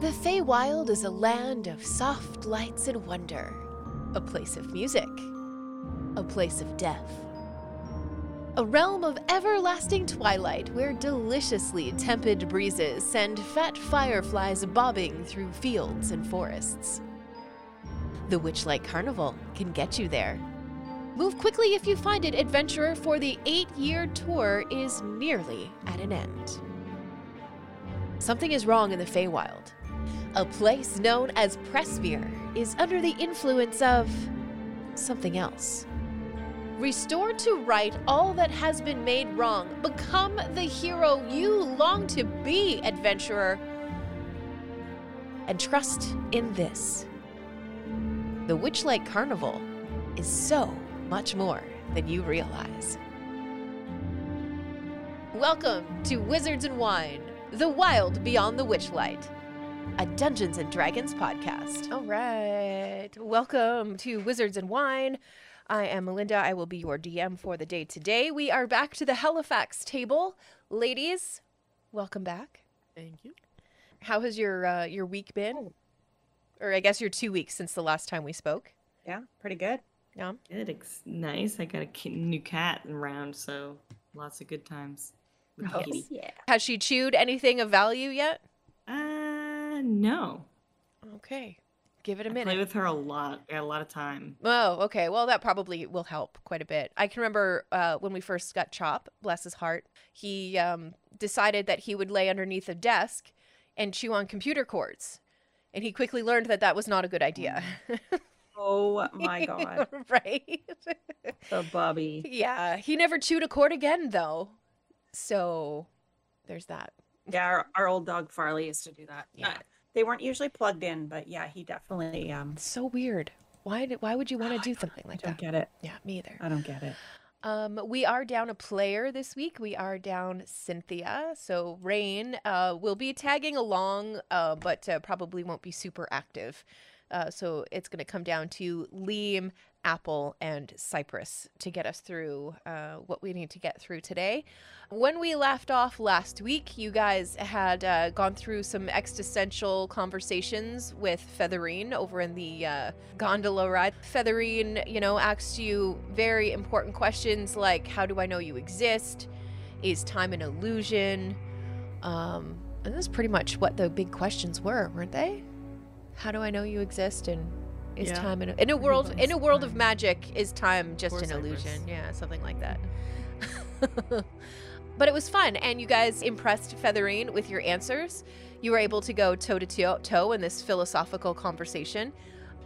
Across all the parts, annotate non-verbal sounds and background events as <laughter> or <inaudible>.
The Feywild is a land of soft lights and wonder, a place of music, a place of death. A realm of everlasting twilight where deliciously tepid breezes send fat fireflies bobbing through fields and forests. The Witchlight Carnival can get you there. Move quickly if you find it, adventurer, for the eight year tour is nearly at an end. Something is wrong in the Feywild. A place known as Prismeer is under the influence of something else. Restore to right all that has been made wrong. Become the hero you long to be, adventurer. And trust in this. The Witchlight Carnival is so much more than you realize. Welcome to Wizards and Wine, the wild beyond the Witchlight, a Dungeons and Dragons podcast. All right. Welcome to Wizards and Wine. I am Melinda. I will be your DM for the day today. We are back to the Halifax table. Ladies, welcome back. Thank you. How has your uh, your week been? Or I guess your two weeks since the last time we spoke. Yeah, pretty good. Yeah. Good. It's nice. I got a new cat around, so lots of good times. with the Oh. yeah. Has she chewed anything of value yet? Uh, no. Okay. Give it a I minute. play with her a lot. I got a lot of time. Oh, okay. Well, that probably will help quite a bit. I can remember uh, when we first got Chop, bless his heart, he um, decided that he would lay underneath a desk and chew on computer cords. And he quickly learned that that was not a good idea. <laughs> Oh my <laughs> god. right? The Bobby. yeah. He never chewed a cord again, though. So there's that. Yeah, our, our old dog Farley used to do that. Yeah. Uh, they weren't usually plugged in, but yeah, he definitely um It's so weird. Why, did, why would you want to do something like that? I don't that? get it. Yeah, me either. I don't get it. Um, we are down a player this week. We are down Cynthia. So Rain uh, will be tagging along, uh, but uh, probably won't be super active. Uh, so it's going to come down to Liam, Apple, and Cypress to get us through uh, what we need to get through today. When we left off last week, you guys had uh, gone through some existential conversations with Featherine over in the uh, gondola ride. Featherine, you know, asked you very important questions like How do I know you exist? Is time an illusion? Um, and that's pretty much what the big questions were, weren't they? How do I know you exist? And is Yeah. time an, in a world in a world of magic? Is time just Or an Cypress. illusion? Yeah, something like that. <laughs> but it was fun, and you guys impressed Featherine with your answers. You were able to go toe to toe toe in this philosophical conversation.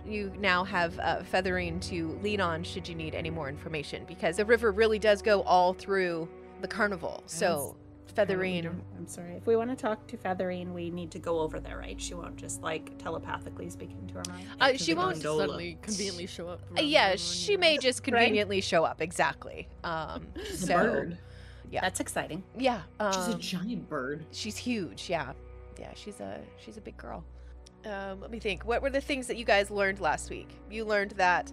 You now have uh, Featherine to lean on should you need any more information, because the river really does go all through the carnival. So Featherine, I'm sorry. If we want to talk to Featherine, we need to go over there, right? She won't just like telepathically speak into our mind. uh, she won't. gondola. suddenly conveniently show up. Uh, yeah, she may know. just conveniently show up. Exactly. Um, <laughs> She's a bird. yeah. That's exciting. yeah, She's a um, giant bird. She's huge. Yeah, yeah. She's a she's a big girl. Um, let me think. What were the things that you guys learned last week? You learned that.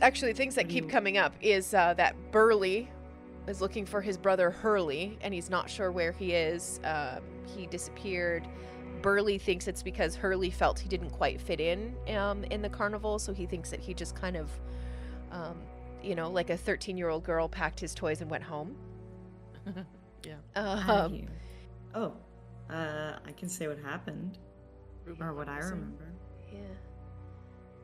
Actually, things that keep coming up is uh, that Burley is looking for his brother Hurly, and he's not sure where he is. Um, he disappeared. Burly thinks it's because Hurly felt he didn't quite fit in um, in the carnival, so he thinks that he just kind of, um, you know, like a 13 year old girl packed his toys and went home. <laughs> yeah. Um, oh, uh, I can say what happened or what I remember. Yeah.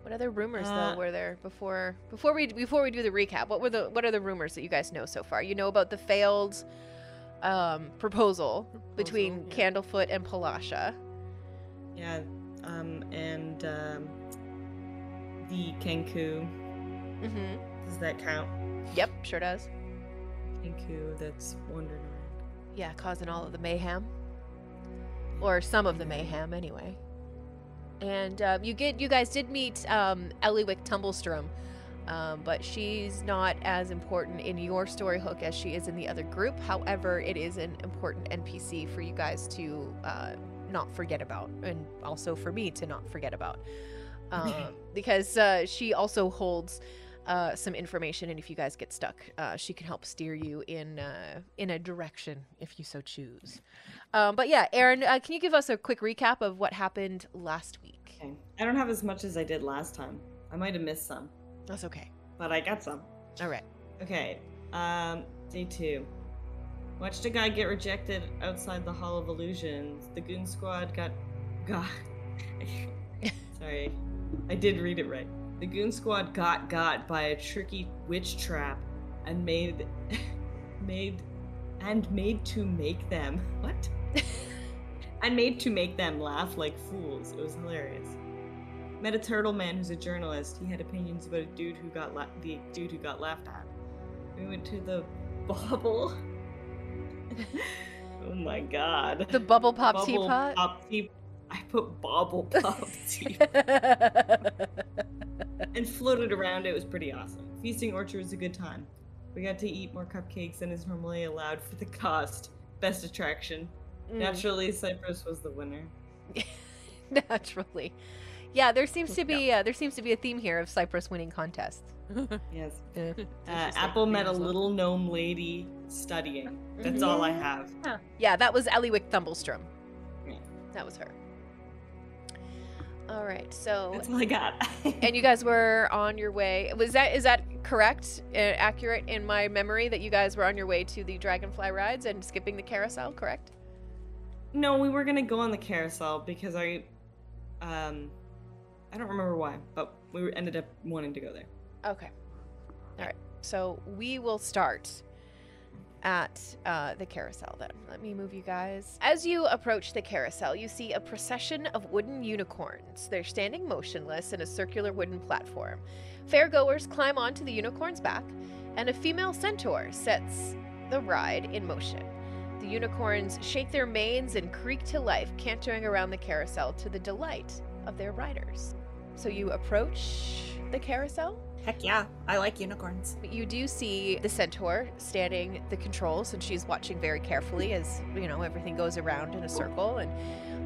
What other rumors Uh, though were there before before we before we do the recap? What were the what are the rumors that you guys know so far? You know about the failed um, proposal, between yeah. Candlefoot and Palasha. Yeah, um, and um, the Kenku. Mm-hmm. Does that count? Yep, sure does. Kenku that's wandering around. Yeah, causing all of the mayhem, or some of the mayhem anyway. And uh, you get you guys did meet um, Ellywick Tumblestrum, um, but she's not as important in your story hook as she is in the other group. However, it is an important NPC for you guys to uh, not forget about, and also for me to not forget about, <laughs> um, because uh, she also holds uh, some information, and if you guys get stuck, uh, she can help steer you in uh, in a direction if you so choose. Um, but yeah, Aaron, uh, can you give us a quick recap of what happened last week? Okay. I don't have as much as I did last time. I might have missed some, That's okay. but I got some. All right. Okay. Um, day two. Watched a guy get rejected outside the Hall of Illusions. The Goon Squad got <laughs> God. <laughs> Sorry, I did read it right. The Goon Squad got got by a tricky witch trap, and made <laughs> made and made to make them what? <laughs> and made to make them laugh like fools. It was hilarious. Met a turtle man who's a journalist. He had opinions about a dude who got la- the dude who got laughed at. We went to the <laughs> bubble. oh my god. The bubble pop Bubble teapot. Pop I put bubble pop tea and floated around. It was pretty awesome. Feasting Orchard was a good time. We got to eat more cupcakes than is normally allowed for the cost. Best attraction. Mm, Naturally, Cypress was the winner. <laughs> naturally. Yeah, there seems to be uh, there seems to be a theme here of Cypress winning contests. <laughs> Yes. <laughs> Yeah. Uh, It's just like Apple met a little gnome lady studying. That's all I have. Yeah, that was Ellywick Tumblestrum. Yeah. That was her. All right, so That's all I got. <laughs> and you guys were on your way. Was that is that correct? Uh, accurate in my memory that you guys were on your way to the Dragonfly rides and skipping the carousel, correct? no, we were gonna go on the carousel because I, um, I don't remember why, but we ended up wanting to go there. Okay. All right. So we will start at uh, the carousel then. Let me move you guys. As you approach the carousel, you see a procession of wooden unicorns. They're standing motionless in a circular wooden platform. Fairgoers climb onto the unicorn's back, and a female centaur sets the ride in motion. The unicorns shake their manes and creak to life, cantering around the carousel to the delight of their riders. So you approach the carousel. Heck yeah, I like unicorns. You do see the centaur standing the controls, and she's watching very carefully as you know everything goes around in a circle, and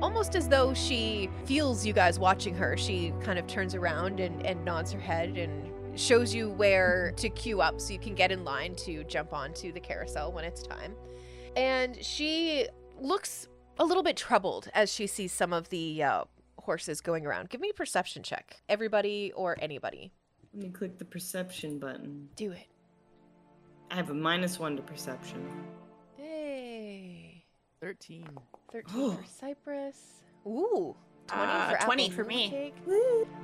almost as though she feels you guys watching her, she kind of turns around and, and nods her head and shows you where to queue up so you can get in line to jump onto the carousel when it's time. And she looks a little bit troubled as she sees some of the uh, horses going around. Give me a perception check, everybody or anybody. Let me click the perception button. Do it. I have a minus one to perception. Hey. 13. 13 <gasps> for Cypress. Ooh. 20 Uh, for 20 for me. cake.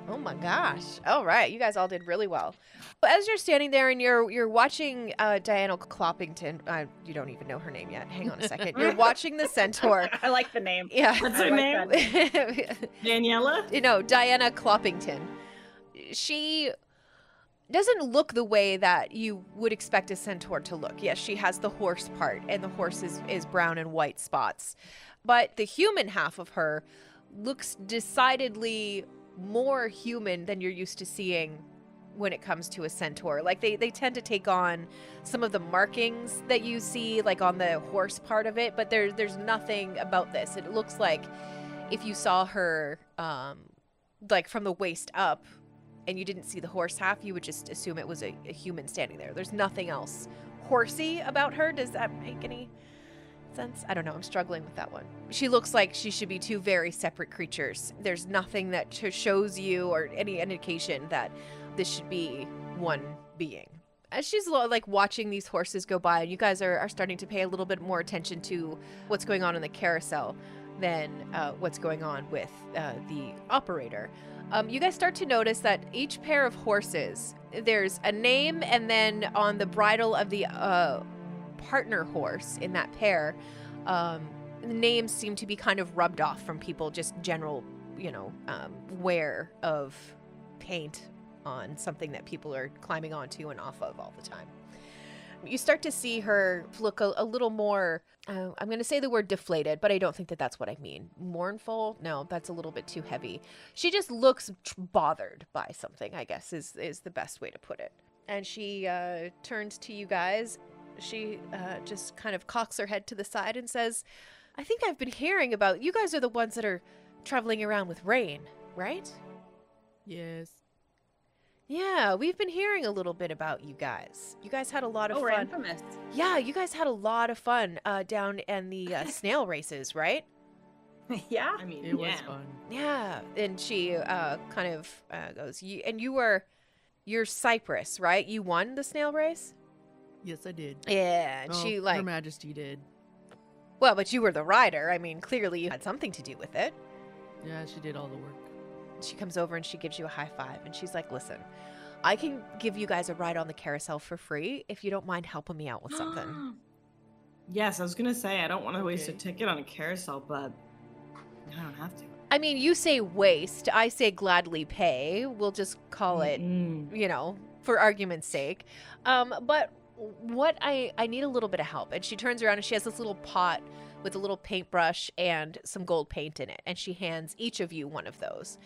Oh my gosh. All right, you guys all did really well. But as you're standing there and you're you're watching uh, Diana Cloppington, uh, you don't even know her name yet. Hang on a second. You're <laughs> watching the centaur. I like the name. Yeah. What's her like name? that <laughs> Daniela? you know, Diana Cloppington. She doesn't look the way that you would expect a centaur to look. Yes, she has the horse part, and the horse is, is brown and white spots. But the human half of her looks decidedly more human than you're used to seeing when it comes to a centaur. Like they, they tend to take on some of the markings that you see like on the horse part of it, but there there's nothing about this. It looks like if you saw her um like from the waist up and you didn't see the horse half, you would just assume it was a, a human standing there. There's nothing else horsey about her. Does that make any sense? I don't know. I'm struggling with that one. She looks like she should be two very separate creatures. There's nothing that sh- shows you or any indication that this should be one being. As she's like watching these horses go by, and you guys are, are starting to pay a little bit more attention to what's going on in the carousel than uh, what's going on with uh, the operator. Um, you guys start to notice that each pair of horses, there's a name, and then on the bridle of the uh, partner horse in that pair, um, the names seem to be kind of rubbed off from people, just general, you know, um, wear of paint on something that people are climbing onto and off of all the time. You start to see her look a, a little more, uh, I'm going to say the word deflated, but I don't think that that's what I mean. Mournful? No, that's a little bit too heavy. She just looks bothered by something, I guess, is, is the best way to put it. And she uh, turns to you guys. She uh, just kind of cocks her head to the side and says, I think I've been hearing about you guys are the ones that are traveling around with rain, right? Yes. Yeah, we've been hearing a little bit about you guys. You guys had a lot of Oh, we're fun. infamous. Yeah, you guys had a lot of fun uh, down in the uh, snail races, right? <laughs> yeah. I mean, It yeah. was fun. Yeah, and she uh, kind of uh, goes, you, and you were, you're Cypress, right? You won the snail race. Yes, I did. Yeah, and Well, she like Her Majesty did. well, but you were the rider. I mean, clearly you had something to do with it. Yeah, she did all the work. She comes over and she gives you a high five, and she's like, listen, I can give you guys a ride on the carousel for free if you don't mind helping me out with something. <gasps> yes, I was gonna say I don't want to waste a ticket on a carousel, but I don't have to. I mean, you say waste, I say gladly pay. We'll just call it you know, for argument's sake. Um, but what I I need a little bit of help. And she turns around and she has this little pot with a little paintbrush and some gold paint in it, and she hands each of you one of those.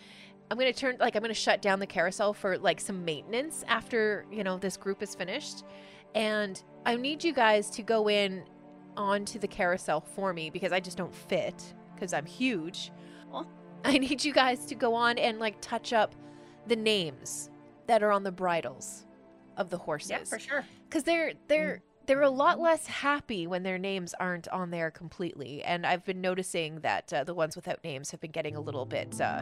I'm gonna turn like I'm gonna shut down the carousel for like some maintenance after you know this group is finished, and I need you guys to go in onto the carousel for me because I just don't fit because I'm huge. I need you guys to go on and like touch up the names that are on the bridles of the horses. Yeah, for sure. because they're they're they're a lot less happy when their names aren't on there completely. And i've been noticing that uh, the ones without names have been getting a little bit uh,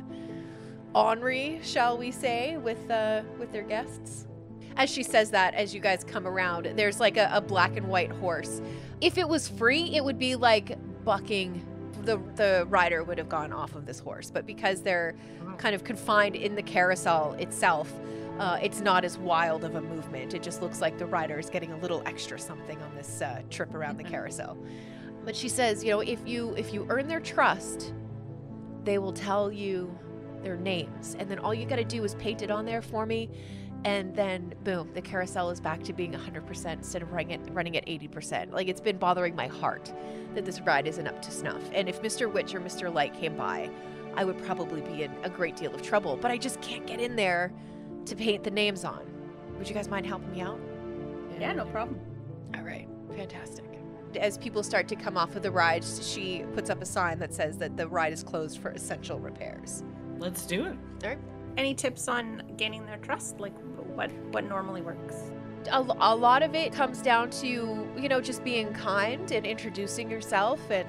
ornery shall we say with uh, with their guests? As she says that as you guys come around there's like a, a black and white horse. If it was free it would be like bucking the the rider would have gone off of this horse. But because they're kind of confined in the carousel itself uh, it's not as wild of a movement. It just looks like the rider is getting a little extra something on this uh, trip around the carousel. But she says, you know, if you if you earn their trust, they will tell you their names, and then all you got to do is paint it on there for me, and then boom, the carousel is back to being 100% instead of running it running at 80%. Like it's been bothering my heart that this ride isn't up to snuff. And if Mr. Witch or Mr. Light came by, I would probably be in a great deal of trouble. But I just can't get in there to paint the names on. Would you guys mind helping me out? Yeah, no problem. All right, fantastic. As people start to come off of the ride, she puts up a sign that says that the ride is closed for essential repairs. Let's do it. Any tips on gaining their trust? Like what what normally works? A, a lot of it comes down to you know just being kind and introducing yourself and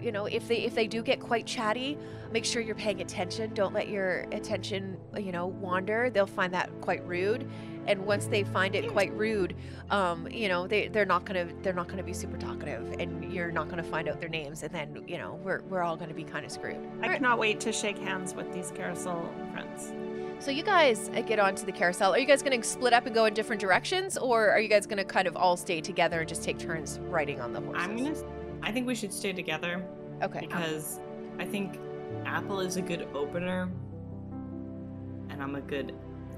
you know if they if they do get quite chatty make sure you're paying attention don't let your attention you know wander they'll find that quite rude and once they find it quite rude um you know they they're not gonna they're not gonna be super talkative and you're not gonna find out their names and then you know we're, we're all gonna be kind of screwed I Alright. cannot wait to shake hands with these carousel friends. so you guys uh, get onto the carousel are you guys gonna split up and go in different directions or are you guys gonna kind of all stay together and just take turns riding on the horses I'm gonna. I think we should stay together okay because I think Apple is a good opener, and I'm a good.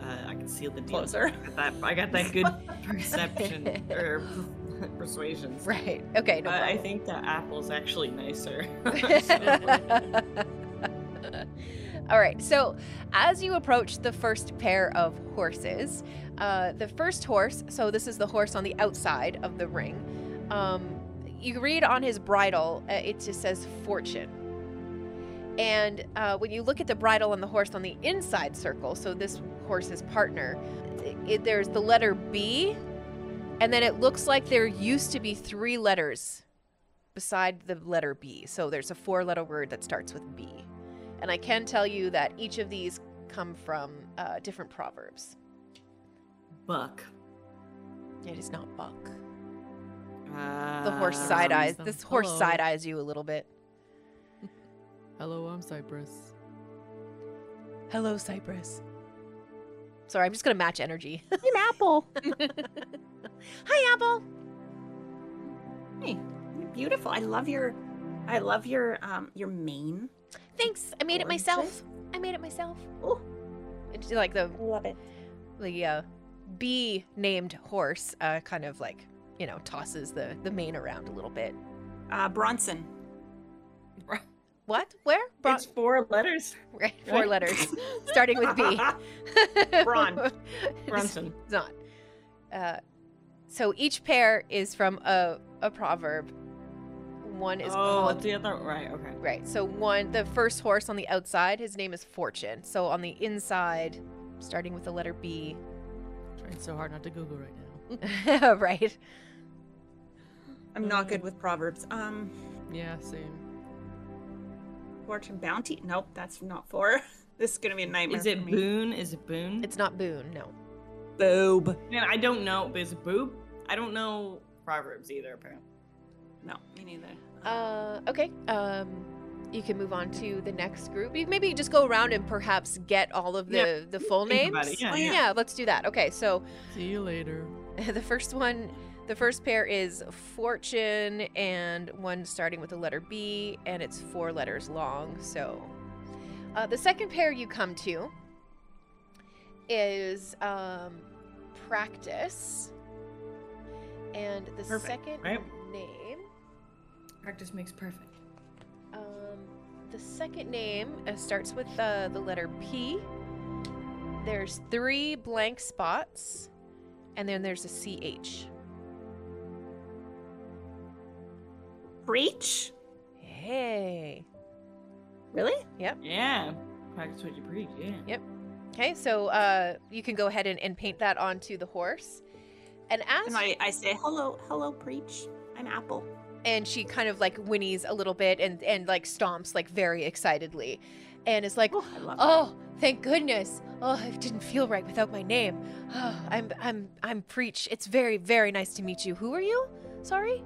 Uh, I can seal the deal. Closer. I got that, I got that good <laughs> perception or <laughs> persuasion. right okay no I think that Apple's actually nicer. <laughs> All right. So, as you approach the first pair of horses, uh, the first horse, so this is the horse on the outside of the ring, um, you read on his bridle, uh, it just says fortune. And uh, when you look at the bridle on the horse on the inside circle, so this horse's partner, it, there's the letter B, and then it looks like there used to be three letters beside the letter B. So there's a four letter word that starts with B. And I can tell you that each of these come from uh, different proverbs. Buck. It is not buck. Uh, The horse side eyes. them. This horse Hello. side eyes you a little bit. <laughs> Hello, I'm Cypress. Hello, Cypress. Sorry, I'm just gonna match energy. <laughs> An apple. Hi, Apple. Hey, you're beautiful. I love your I love your um your mane. Thanks. I made it Gorgeous. myself. I made it myself. Oh, It's like the love it. the uh, bee named horse uh, kind of like you know tosses the the mane around a little bit. Uh Bronson. What? Where? Bron- It's four letters. <laughs> right, four right? letters, <laughs> starting with B. <laughs> Bron. Brunson. It's not. Uh, so each pair is from a, a proverb. One is oh, called the other. Right. Okay. right. So one, the first horse on the outside, his name is Fortune. So on the inside, starting with the letter B, Trying so hard not to Google right now. right. I'm not good with proverbs. Um, yeah, same. Fortune bounty. Nope, that's not four. <laughs> This is gonna be a nightmare. Is it for me. boon? Is it boon? It's not Boone, no. boob? Man, I don't know. Is it boob? I don't know proverbs either. Apparently. No, me neither. Uh, okay. Um, you can move on to the next group. You maybe just go around and perhaps get all of the Yeah, the full think names. about it, yeah, Oh, yeah. yeah, let's do that. Okay, so See you later. <laughs> the first one, the first pair is Fortune, and one starting with the letter B, and it's four letters long. So, uh, the second pair you come to is um, Practice, and the Perfect, second right? name. Practice makes perfect. Um, the second name uh, starts with uh, the letter P. There's three blank spots, and then there's a CH. Preach? Hey. Really? Yep. Yeah. Practice what you preach. Yeah. Yep. Okay, so uh, you can go ahead and, and paint that onto the horse. And as And I, I say hello, hello, preach. I'm Apple. and she kind of like whinnies a little bit and and like stomps like very excitedly, and is like, Oh, Oh, thank goodness. Oh, it didn't feel right without my name. Oh, I'm I'm I'm preach. It's very very nice to meet you. Who are you? Sorry?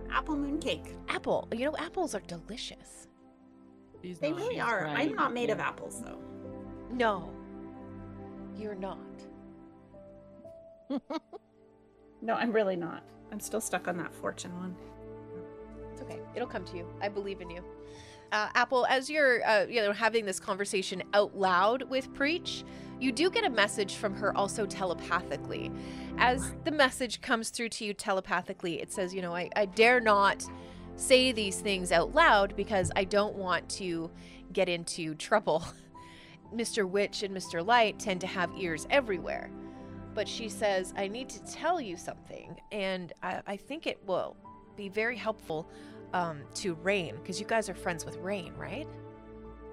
That. An apple moon cake. Apple. You know apples are delicious. He's They not. really are. right, I'm not made of apples though. No. You're not. <laughs> No, I'm really not. I'm still stuck on that fortune one. It's okay. It'll come to you. I believe in you. Uh, Apple, as you're uh, you know having this conversation out loud with Preach, you do get a message from her also telepathically. As the message comes through to you telepathically, it says, you know, I, I dare not say these things out loud because I don't want to get into trouble. <laughs> Mr. Witch and Mr. Light tend to have ears everywhere. But she says, I need to tell you something, and I, I think it will be very helpful um, to Rain, because you guys are friends with Rain, right?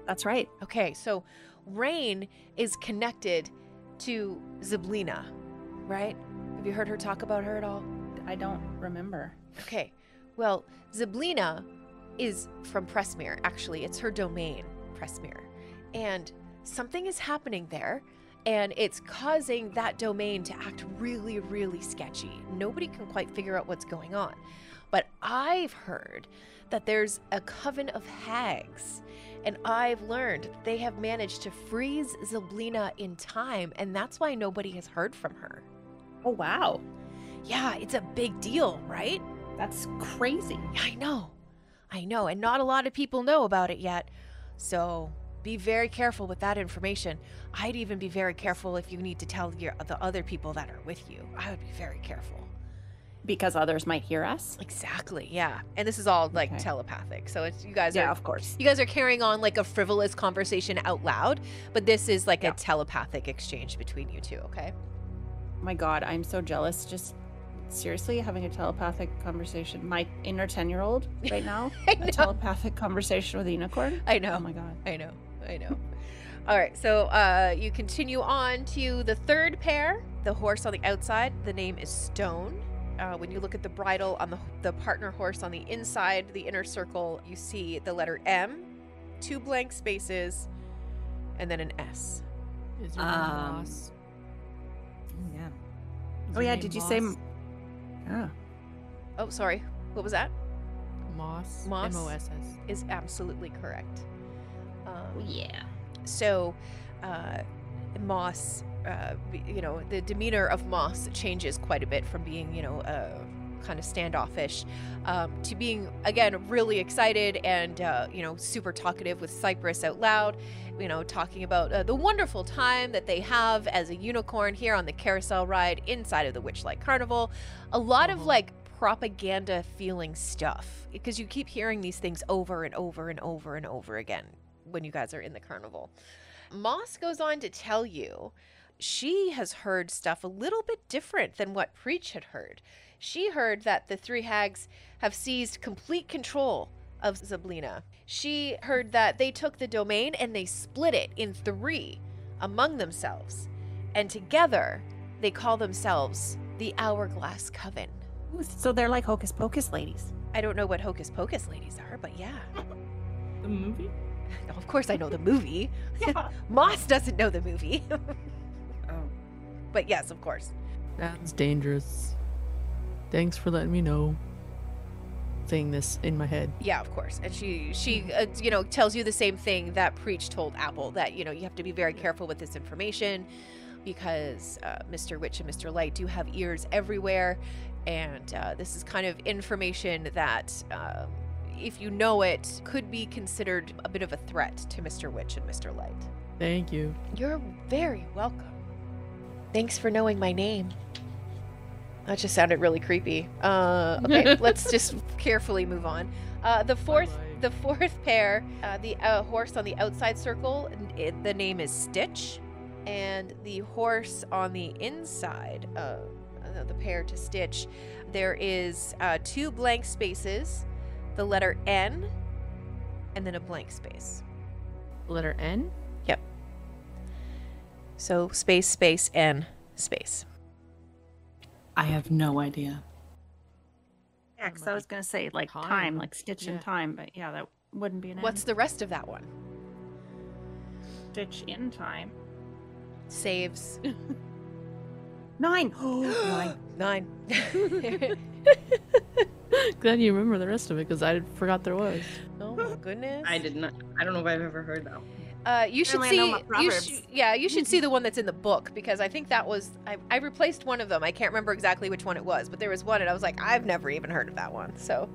That's right. Okay, so Rain is connected to Zablina, right? Have you heard her talk about her at all? I don't remember. Okay, well, Zablina is from Prismeer, actually. It's her domain, Prismeer. And something is happening there, and it's causing that domain to act really, really sketchy. Nobody can quite figure out what's going on. But I've heard that there's a coven of hags, and I've learned they have managed to freeze Zablina in time, and that's why nobody has heard from her. Oh wow. Yeah, it's a big deal, right? That's crazy. Yeah, I know. I know, and not a lot of people know about it yet. So be very careful with that information. I'd even be very careful if you need to tell your the other people that are with you. I would be very careful. Because others might hear us. Exactly. Yeah. And this is all like Okay. telepathic. So it's you guys Yeah, are of course. you guys are carrying on like a frivolous conversation out loud, but this is like Yeah. a telepathic exchange between you two, okay? my god, I'm so jealous. Just seriously having a telepathic conversation. My inner 10 year old right now, <laughs> a telepathic conversation with a unicorn. I know. Oh my god. I know. I know. All right, so uh, you continue on to the third pair, the horse on the outside. The name is Stone. Uh, when you look at the bridle on the, the partner horse on the inside, the inner circle, you see the letter M, two blank spaces, and then an S. Is your name Um, Moss? Yeah. Is Oh yeah, name did you say? Moss? m- Yeah. Oh, sorry. What was that? Moss? Moss? M O S S. Is absolutely correct. Oh Um, yeah. so uh, moss uh, you know the demeanor of moss changes quite a bit from being you know uh, kind of standoffish um, to being again really excited and uh, you know super talkative with cypress out loud you know talking about uh, the wonderful time that they have as a unicorn here on the carousel ride inside of the witchlight carnival a lot of Uh-huh. like propaganda feeling stuff because you keep hearing these things over and over and over and over again when you guys are in the carnival. Moss goes on to tell you she has heard stuff a little bit different than what Preach had heard. She heard that the three hags have seized complete control of Zablina. She heard that they took the domain and they split it in three among themselves. And together, they call themselves the Hourglass Coven. Ooh, So they're like hocus pocus ladies. I don't know what Hocus Pocus ladies are, but yeah. <laughs> The movie? <laughs> Of course I know the movie. <laughs> Moss doesn't know the movie. But yes, of course. That's dangerous. Thanks for letting me know. Saying this in my head. Yeah, of course. And she she uh, you know tells you the same thing that Preach told Apple that you know you have to be very careful with this information because uh, Mr. Witch and Mr. Light do have ears everywhere, and uh, this is kind of information that. Um, if you know it, could be considered a bit of a threat to Mr. Witch and Mr. Light. Thank you. You're very welcome. Thanks for knowing my name. That just sounded really creepy. Uh, okay, <laughs> let's just carefully move on. Uh, the fourth, Bye-bye. the fourth pair, uh, the uh, horse on the outside circle, it, the name is Stitch, and the horse on the inside, uh, the pair to Stitch, there is uh, two blank spaces, the letter N, and then a blank space. Letter N? So space, space, and space. I have no idea. Yeah, 'cause I was gonna say like time, Time. like stitch Yeah. in time, but yeah, that wouldn't be an What's the rest of that one? stitch in time? Saves. <laughs> <gasps> Nine. Nine. Nine. <laughs> Glad you remember the rest of it because I forgot there was. oh my goodness. I did not. I don't know if I've ever heard that. Uh, you should see. You sh- yeah, you should see <laughs> the one that's in the book because I think that was I, I replaced one of them. I can't remember exactly which one it was, but there was one, and I was like, I've never even heard of that one. So,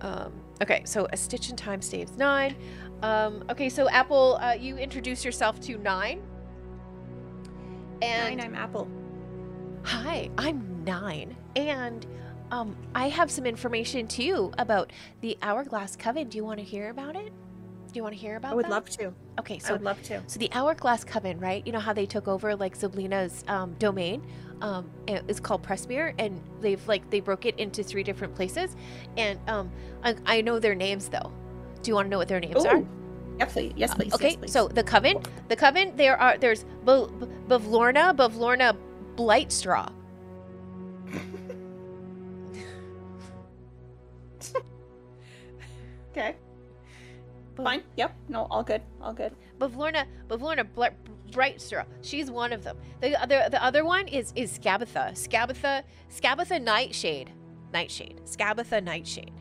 um, okay, so a stitch in time saves nine. Um, okay, so Apple, uh, you introduce yourself to nine. And Nine. I'm Apple. Hi, I'm nine, and um, I have some information too about the Hourglass Coven. Do you want to hear about it? Do you want to hear about? It? I would that? love to. Okay, so I would love to. so the Hourglass Coven, right? You know how they took over like Zablina's um, domain. Um, it's called Prismeer, and they've like they broke it into three different places. And um, I, I know their names though. Do you want to know what their names are? Ooh. Yeah, please. Yes, please. Okay, yes, please. so the coven, the coven, there are there's Bo- B- Bavlorna, Bavlorna Blightstraw. <laughs> <laughs> okay, Bav- fine. Yep. No, all good. All good. But Bavlorna, Bavlorna Bl- Brightstraw. She's one of them. The other, the other one is is Skabatha, Skabatha, Skabatha Nightshade, Nightshade, Skabatha Nightshade.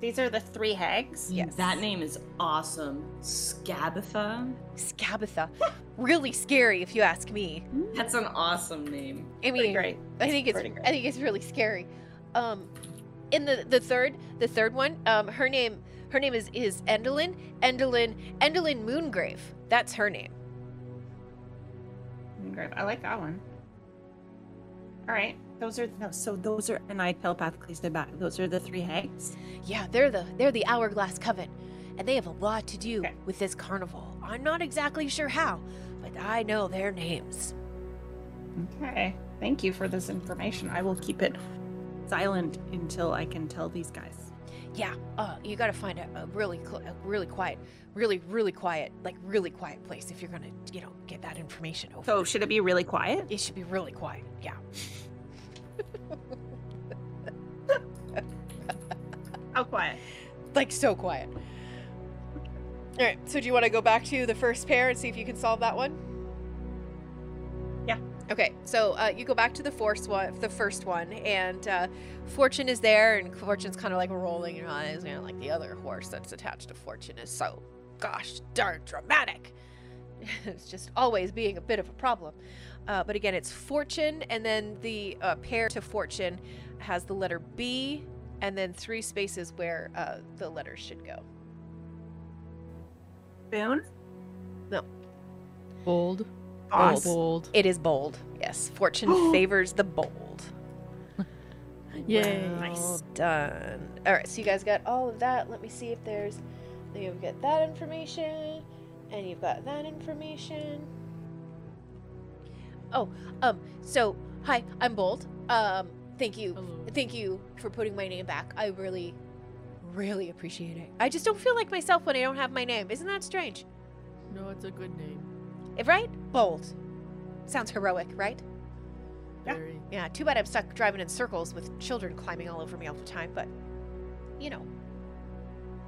These are the three hags. Yes. That name is awesome. Skabatha. Skabatha, really scary if you ask me. That's an awesome name. I mean, great. I think it's Pretty great. I think it's really scary. Um, in the the third the third one, um, her name her name is is Endelyn Endelyn Endelyn Moongrave. That's her name. Great. I like that one. All right. Those are no. So those are, and I telepathically stood back. Those are the three hags. Yeah, they're the they're the Hourglass Coven, and they have a lot to do Okay. with this carnival. I'm not exactly sure how, but I know their names. Okay. Thank you for this information. I will keep it silent until I can tell these guys. Yeah, uh, you got to find a, a really cl- a really quiet, really really quiet, like really quiet place if you're gonna you know get that information over. So should it be really quiet? it should be really quiet. Yeah. <laughs> How quiet? like so quiet. All right, so do you want to go back to the first pair and see if you can solve that one? Yeah. Okay, so uh, you go back to the first one, the first one, and uh, Fortune is there, and Fortune's kind of like rolling her eyes, you know, like the other horse that's attached to Fortune is so, gosh darn dramatic. <laughs> it's just always being a bit of a problem. Uh, but again, it's Fortune, and then the uh, pair to Fortune has the letter B, and then three spaces where uh, the letters should go. Boone. No. Bold. Boss. Bold. It is bold. Yes, fortune <gasps> favors the bold. <laughs> Yay. Well done. All right, so you guys got all of that. Let me see if there's. You've got that information, and you've got that information. Oh, um. So, hi, I'm bold. Um, thank you, Hello. thank you for putting my name back. I really, really appreciate it. I just don't feel like myself when I don't have my name. Isn't that strange? No, it's a good name. Right? Bold. Sounds heroic, right? Yeah. Yeah, too bad I'm stuck driving in circles with children climbing all over me all the time, but you know.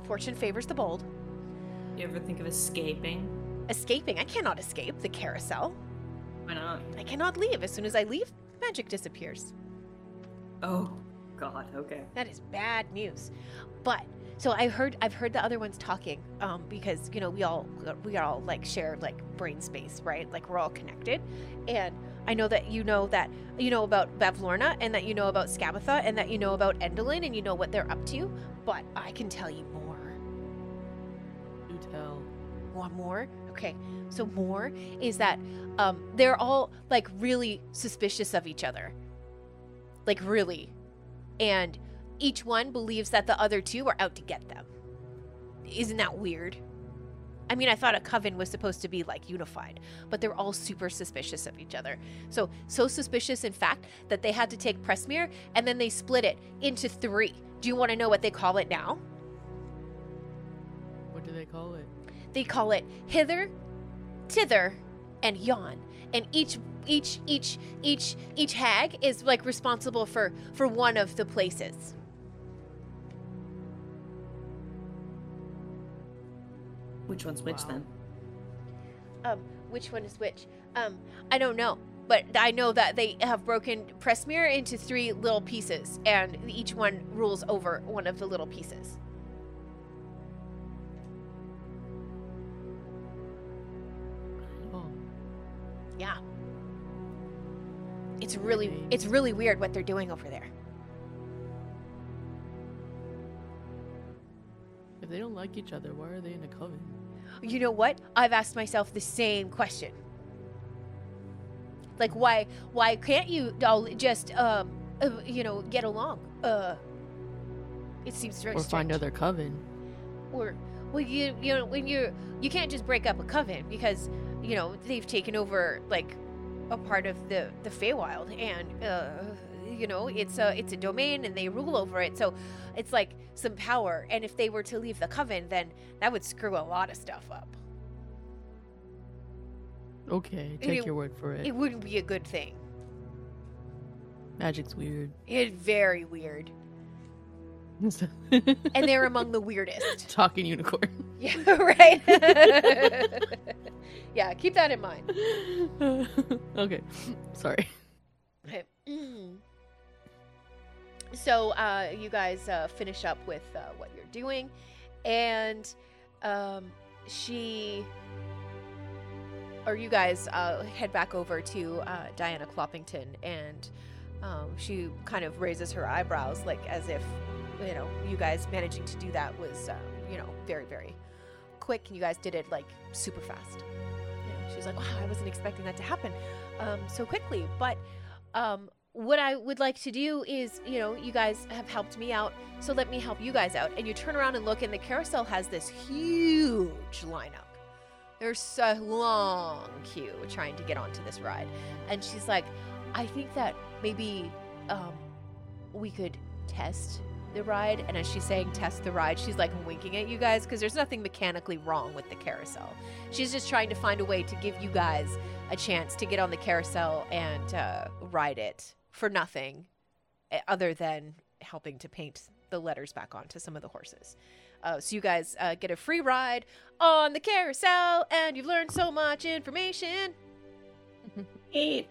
Fortune favors the bold. You ever think of escaping? Escaping. I cannot escape the carousel. Why not? I cannot leave. As soon as I leave, magic disappears. Oh, God. Okay. That is bad news. But so I heard I've heard the other ones talking um, because you know we all we all like share like brain space, right? Like we're all connected, and I know that you know that you know about Bavlorna and that you know about Skabatha and that you know about Endelyn and you know what they're up to. But I can tell you more. You tell. Want more? Okay. So more is that um, they're all like really suspicious of each other, like really, and each one believes that the other two are out to get them. Isn't that weird? I mean, I thought a coven was supposed to be like unified, but they're all super suspicious of each other. So, so suspicious, in fact, that they had to take Prismeer and then they split it into three. Do you want to know what they call it now? What do they call it? They call it hither, tither, and yon. And each each each each each hag is like responsible for for one of the places. Which one's which Wow. then? Um, which one is which? Um, I don't know, but I know that they have broken Prismeer into three little pieces, and each one rules over one of the little pieces. Oh, Yeah. It's really it's really weird what they're doing over there. If they don't like each other, why are they in a coven? You know what? I've asked myself the same question. Like why why can't you all just um uh, you know get along? Uh it seems very Or find strange. other coven. or well you you know when you you can't just break up a coven because you know they've taken over like a part of the the Feywild and uh you know it's a it's a domain and they rule over it so it's like some power and if they were to leave the coven then that would screw a lot of stuff up Okay, It- take your word for it. it wouldn't be a good thing Magic's weird. it's very weird <laughs> and they're among the weirdest Talking unicorn. <laughs> yeah right <laughs> yeah keep that in mind okay, sorry. Okay. Mm. So uh, you guys uh, finish up with uh, what you're doing, and um, she or you guys uh, head back over to uh, Diana Cloppington, and um, she kind of raises her eyebrows, like as if you know you guys managing to do that was uh, you know very very quick, and you guys did it like super fast. You know, she's like, "Wow, I wasn't expecting that to happen um, so quickly," but um, what I would like to do is, you know, you guys have helped me out, so let me help you guys out. And you turn around and look, and the carousel has this huge lineup. There's a long queue trying to get onto this ride. And she's like, I think that maybe um, we could test the ride. And as she's saying test the ride, she's like winking at you guys because there's nothing mechanically wrong with the carousel. She's just trying to find a way to give you guys a chance to get on the carousel and uh, ride it for nothing eh, other than helping to paint the letters back onto some of the horses. Uh, so you guys uh, get a free ride on the carousel, and you've learned so much information. <laughs> Eight.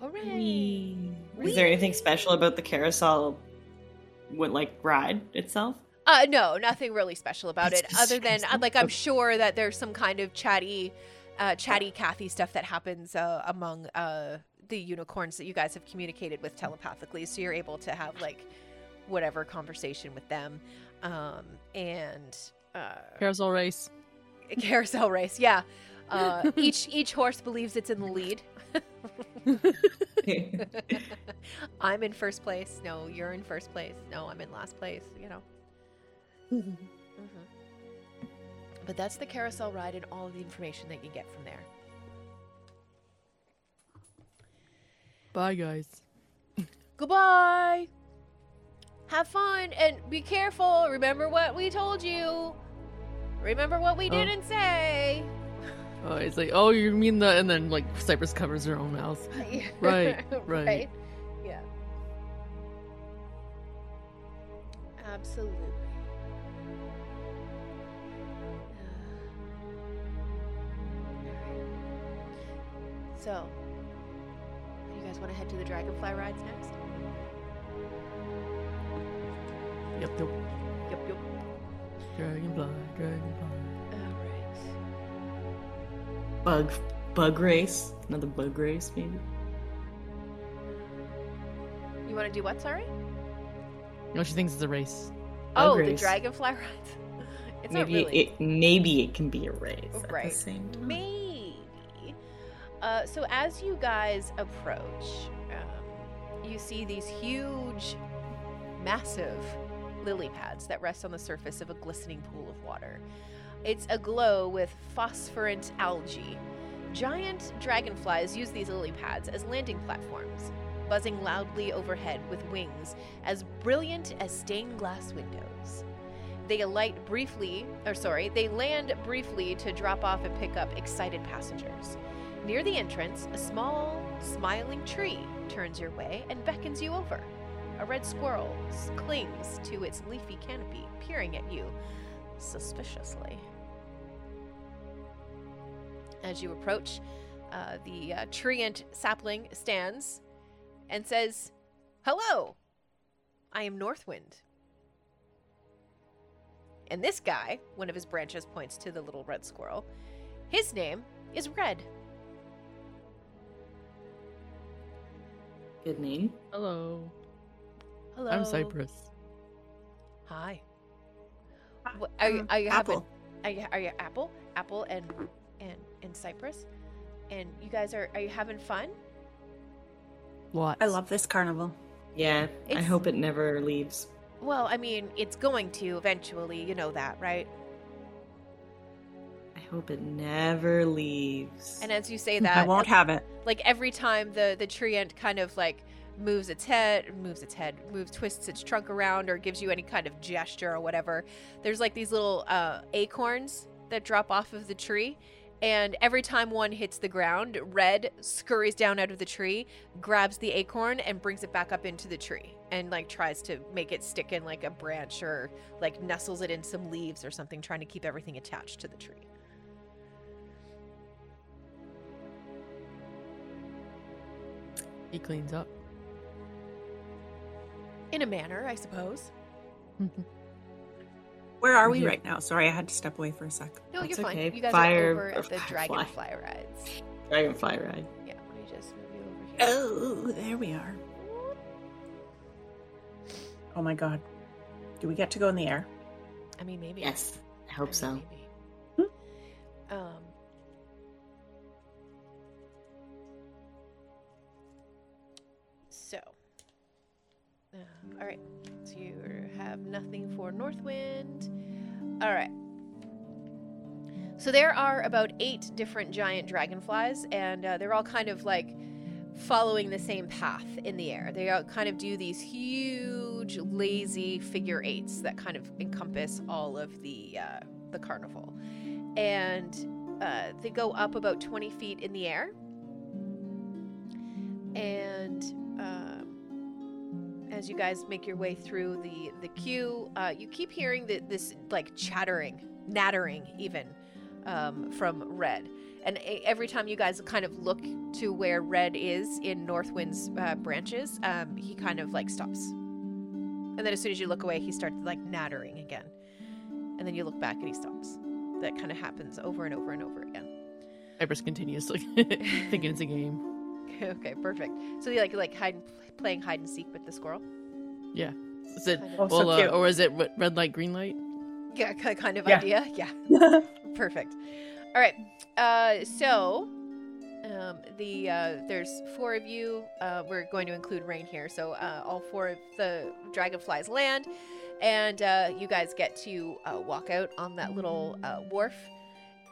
Hooray! Is there anything special about the carousel? What like ride itself? Uh, no, nothing really special about it, other than uh, like I'm sure that there's some kind of chatty, uh, chatty Cathy stuff that happens uh, among uh, the unicorns that you guys have communicated with telepathically, so you're able to have like whatever conversation with them, um, and uh, Carousel race. <laughs> carousel race. Yeah, uh, <laughs> each each horse believes it's in the lead. <laughs> I'm in first place. No, you're in first place. No, I'm in last place. You know. hmm But that's the carousel ride and all of the information that you get from there. Bye, guys. Goodbye. have fun and be careful. Remember what we told you. Remember what we Oh. didn't say. <laughs> Oh, it's like, oh, you mean the, and then like Cypress covers her own mouth. <laughs> <laughs> Right, right. Yeah. Absolutely. So, you guys want to head to the dragonfly rides next? Yep, yep. Yep, yep. Dragonfly, dragonfly. Alright. Bug, bug race. Another bug race, maybe. You want to do what, sorry? No, she thinks it's a race. oh, the dragonfly <laughs> rides. It's maybe not really. it. Maybe it can be a race at Right. the same time. Maybe. Uh, so as you guys approach, um, you see these huge, massive lily pads that rest on the surface of a glistening pool of water. It's aglow with phosphorescent algae. Giant dragonflies use these lily pads as landing platforms, buzzing loudly overhead with wings as brilliant as stained glass windows. They alight briefly, or sorry, they land briefly to drop off and pick up excited passengers. Near the entrance, a small, smiling tree turns your way and beckons you over. A red squirrel clings to its leafy canopy, peering at you suspiciously. As you approach, uh, the uh, treant sapling stands and says, Hello, I am Northwind. And this guy, one of his branches points to the little red squirrel, his name is Red. Good name. Hello. Hello. I'm Cypress. Hi. What, are, you, Um, are you having? Are you, are you Apple? Apple and and and Cypress? And you guys are are you having fun? What? I love this carnival. Yeah, I hope it never leaves. Well, I mean, it's going to eventually. You know that, right? Hope it never leaves. And as you say that, I won't have it. like every time the the treant kind of like moves its head moves its head moves twists its trunk around or gives you any kind of gesture or whatever there's like these little uh, acorns that drop off of the tree and every time one hits the ground red scurries down out of the tree grabs the acorn and brings it back up into the tree and like tries to make it stick in like a branch or like nestles it in some leaves or something trying to keep everything attached to the tree He cleans up. in a manner i suppose Where are we Yeah. right now? Sorry, I had to step away for a sec. no That's you're fine okay. you guys Fire are over at the firefly. dragonfly rides Dragonfly ride. Yeah, let me just move you over here. Oh, there we are. Oh my god. Do we get to go in the air? I mean, maybe. Yes, I I hope mean, so. maybe. Um. Um, all right. So you have nothing for Northwind. All right. So there are about eight different giant dragonflies, and uh, they're all kind of like following the same path in the air. They all kind of do these huge, lazy figure eights that kind of encompass all of the uh, the carnival, and uh, they go up about twenty feet in the air. And as you guys make your way through the the queue, uh, you keep hearing the, this like chattering, nattering, even um, from Red. And e- every time you guys kind of look to where Red is in Northwind's uh, branches, um, he kind of like stops. And then as soon as you look away, he starts like nattering again. And then you look back and he stops. That kind of happens over and over and over again. Cypress continues like thinking it's a game. <laughs> okay, perfect. So you like like hide and, playing hide and seek with the squirrel. Yeah. Is it Kind of- Oh, so uh, or is it red light, green light? Yeah, kind of Yeah. idea. <laughs> Yeah. <laughs> Perfect. All right. Uh, so um, the uh, there's four of you. Uh, we're going to include Rain here, so uh, all four of the dragonflies land, and uh, you guys get to uh, walk out on that little uh, wharf.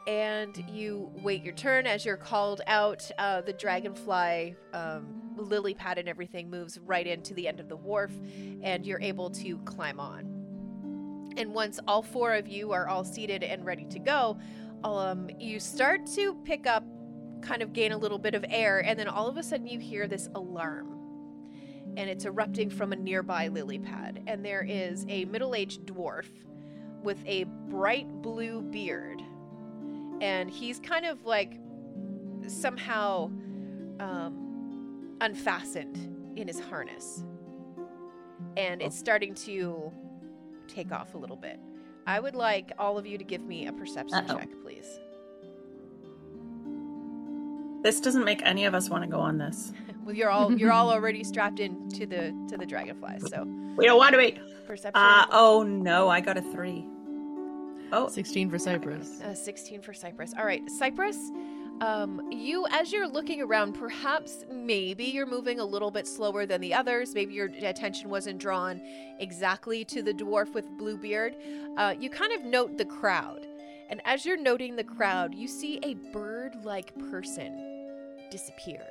And you wait your turn as you're called out. Uh, the dragonfly, um, lily pad, and everything moves right into the end of the wharf, and you're able to climb on. And once all four of you are all seated and ready to go, um, you start to pick up, kind of gain a little bit of air, and then all of a sudden you hear this alarm. And it's erupting from a nearby lily pad. And there is a middle aged dwarf with a bright blue beard. And he's kind of like somehow um, unfastened in his harness. And it's starting to take off a little bit. I would like all of you to give me a perception Uh-oh. check, please. This doesn't make any of us want to go on this. <laughs> Well, you're all <laughs> you're all already strapped in to the to the dragonfly. So We don't want to wait. perception. Uh, oh no, I got a three. Oh, 16 for Cypress. Uh, 16 for Cypress. All right, Cypress, um, you, as you're looking around, perhaps maybe you're moving a little bit slower than the others. Maybe your attention wasn't drawn exactly to the dwarf with blue beard. Uh, you kind of note the crowd. And as you're noting the crowd, you see a bird like person disappear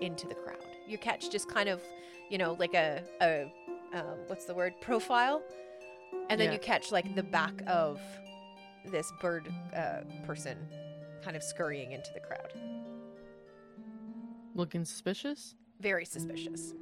into the crowd. You catch just kind of, you know, like a, a um, what's the word, profile. And then Yeah. you catch like the back of this bird uh, person kind of scurrying into the crowd. Looking suspicious? Very suspicious.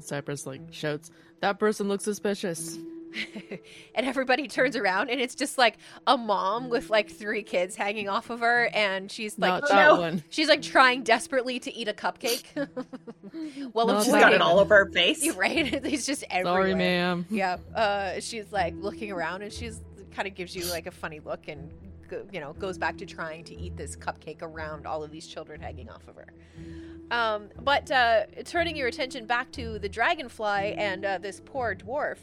Cypress like shouts, That person looks suspicious. <laughs> and everybody turns around and it's just like a mom with like three kids hanging off of her and she's like Not that no. one. she's like trying desperately to eat a cupcake. <laughs> well, Not she's that got it all over her face. You're <laughs> right. It's just everywhere. Sorry, ma'am. Yeah. Uh, she's like looking around and she's kind of gives you like a funny look and you know goes back to trying to eat this cupcake around all of these children hanging off of her. Um, but uh, turning your attention back to the dragonfly and uh, this poor dwarf,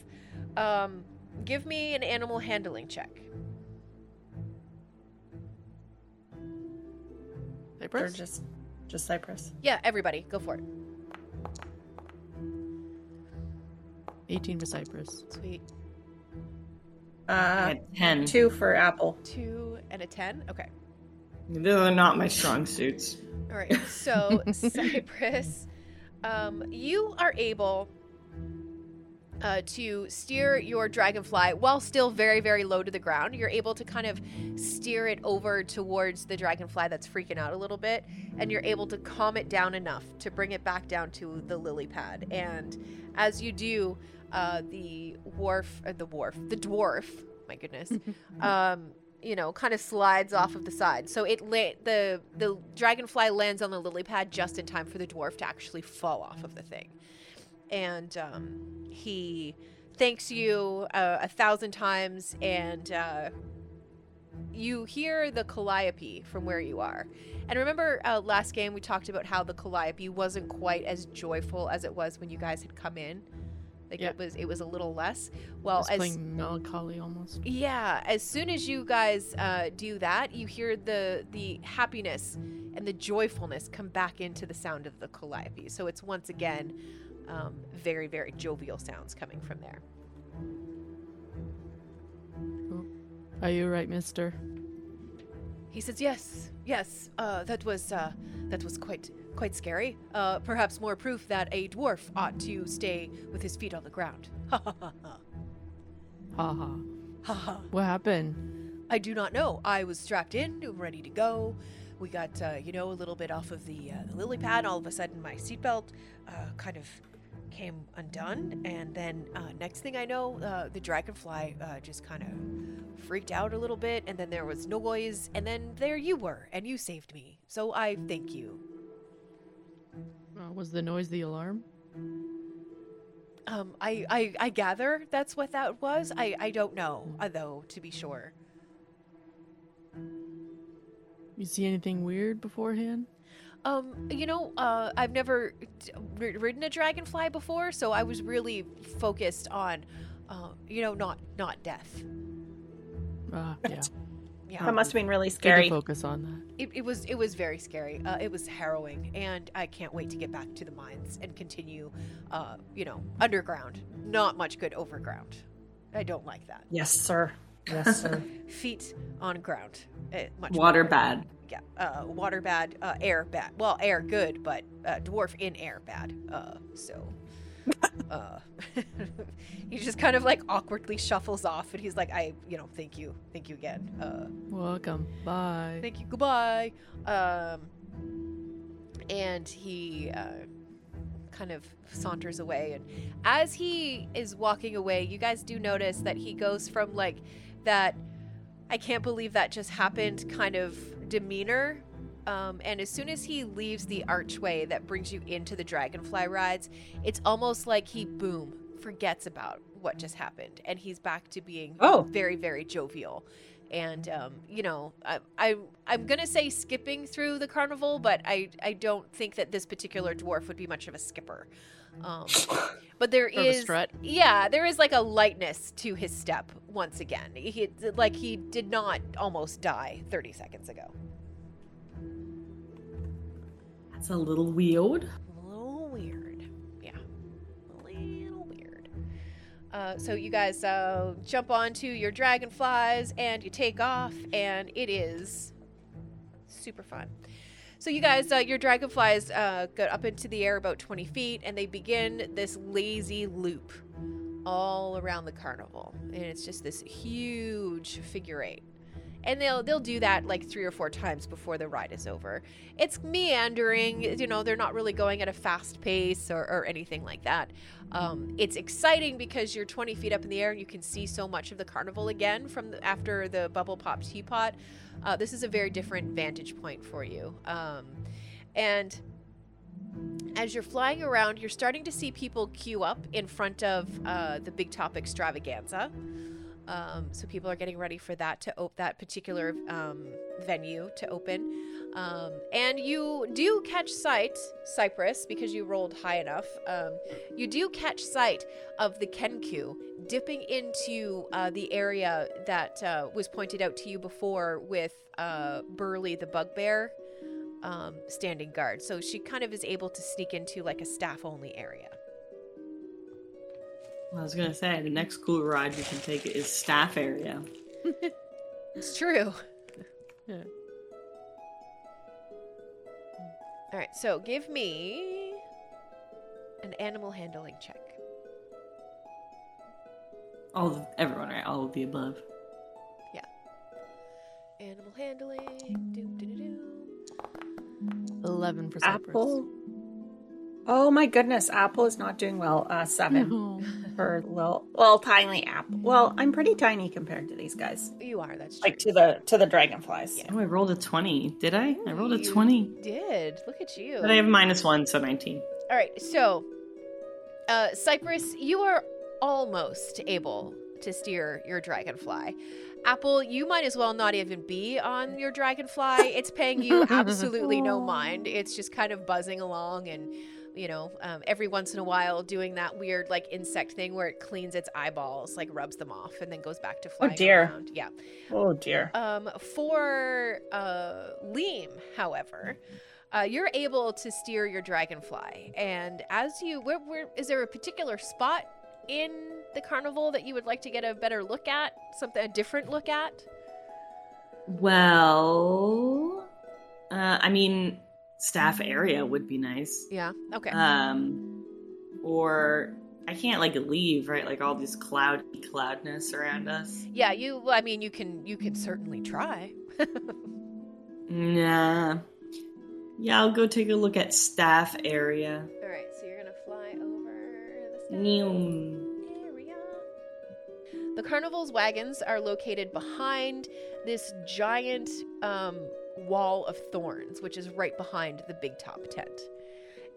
um, give me an animal handling check. Or Cypress? just, just Cypress. Yeah, everybody, go for it. 18 for Cypress. Sweet. Uh, At 10. two for Apple. Two and a ten. Okay. Those are not my strong suits. All right. So, <laughs> Cypress, um, you are able uh, to steer your dragonfly while still very, very low to the ground. You're able to kind of steer it over towards the dragonfly that's freaking out a little bit, and you're able to calm it down enough to bring it back down to the lily pad. And as you do, uh, the wharf, uh, the wharf, the dwarf, my goodness, <laughs> um, you know, kind of slides off of the side. So it la- the the dragonfly lands on the lily pad just in time for the dwarf to actually fall off of the thing. And um, he thanks you uh, a thousand times, and uh, you hear the calliope from where you are. And remember, uh, last game we talked about how the calliope wasn't quite as joyful as it was when you guys had come in. Like Yeah. it was, it was a little less. Well, as melancholy almost. yeah, as soon as you guys uh, do that, you hear the the happiness and the joyfulness come back into the sound of the calliope. So it's once again um, very very jovial sounds coming from there. Are you right, mister? He says, "Yes, yes, uh, that was uh, that was quite quite scary. Uh, perhaps more proof that a dwarf ought to stay with his feet on the ground." <laughs> Ha ha ha ha. Haha. Ha ha. What happened? I do not know. I was strapped in, ready to go. We got, uh, you know, a little bit off of the, uh, the lily pad. All of a sudden, my seatbelt uh, kind of came undone. And then, uh, next thing I know, uh, the dragonfly uh, just kind of freaked out a little bit. And then there was noise. And then there you were, and you saved me. So I thank you. Uh, was the noise the alarm? Um, I, I, I gather that's what that was. I, I don't know, uh, though, to be sure. You see anything weird beforehand? Um, you know, uh, I've never d- ridden a dragonfly before, so I was really focused on, uh, you know, not not death. Uh, yeah. <laughs> Yeah, That must have been really Good to scary. focus on that. it, it was it was very scary. Uh, it was harrowing, and I can't wait to get back to the mines and continue, uh, you know, underground. Not much good overground. I don't like that. Yes, sir. Yes, sir. <laughs> <laughs> feet on ground. Uh, much Water better. bad. Yeah, uh, water bad, uh, air bad. Well, air good, but uh, dwarf in air bad. Uh, so, uh, <laughs> he just kind of like awkwardly shuffles off, and he's like, "I, you know, thank you, thank you again. Uh, Welcome. Bye. thank you, goodbye." Um, and he uh, kind of saunters away, and as he is walking away, you guys do notice that he goes from like that. I can't believe that just happened kind of demeanor. Um, and as soon as he leaves the archway that brings you into the dragonfly rides, it's almost like he, boom, forgets about what just happened. And he's back to being Oh. very, very jovial. And, um, you know, I, I, I'm going to say skipping through the carnival, but I, I don't think that this particular dwarf would be much of a skipper. Um, <laughs> but there Sort of a yeah, there is like a lightness to his step once again. He like he did not almost die 30 seconds ago. That's a little weird. A little weird. Yeah. A little weird. Uh, so you guys uh, jump onto your dragonflies and you take off and it is super fun. So you guys, uh, your dragonflies uh, go up into the air about 20 feet and they begin this lazy loop all around the carnival. And it's just this huge figure eight. And they'll they'll do that like three or four times before the ride is over. It's meandering, you know, they're not really going at a fast pace or, or anything like that. Um, it's exciting because you're 20 feet up in the air and you can see so much of the carnival again from the, after the bubble pop teapot. Uh, this is a very different vantage point for you. Um, and as you're flying around, you're starting to see people queue up in front of uh, the Big Top Extravaganza. Um, so people are getting ready for that to open that particular um, venue to open. Um, and you do catch sight, Cypress, because you rolled high enough. Um, you do catch sight of the Kenku dipping into uh, the area that uh, was pointed out to you before with uh, Burly the bugbear um, standing guard. So she kind of is able to sneak into like a staff only area. I was gonna say the next cool ride we can take is staff area. <laughs> It's true. Yeah. <laughs> All right, so give me an animal handling check. All of, everyone, right? All of the above. Yeah. Animal handling. Do, do, do, do. 11 for Cypress. Apple. Oh my goodness, Apple is not doing well. Uh, seven No. <laughs> for little, well, tiny Apple. Well, I'm pretty tiny compared to these guys, You are. That's true. like to the to the dragonflies. Yeah. Oh, I rolled a twenty. Did I? I rolled a You twenty. Did look at you. But I have minus one, so nineteen. All right, so uh, Cypress, you are almost able to steer your dragonfly. Apple, you might as well not even be on your dragonfly. It's paying you <laughs> absolutely no mind. It's just kind of buzzing along and, you know, um, every once in a while doing that weird like insect thing where it cleans its eyeballs, like rubs them off, and then goes back to flying oh, dear. around. Yeah. Oh dear. Um, for uh, Liam, however, uh, you're able to steer your dragonfly, and as you, where, where is there a particular spot in the carnival that you would like to get a better look at, something a different look at? Well, uh, I mean, staff area would be nice. Yeah. Okay. Um, or I can't like leave, right? Like all this cloudy cloudness around us. yeah. You. I mean, you can. You can certainly try. <laughs> Nah. Yeah, I'll go take a look at staff area. All right. So you're gonna fly over the staff area. The carnival's wagons are located behind this giant um, wall of thorns, which is right behind the big top tent.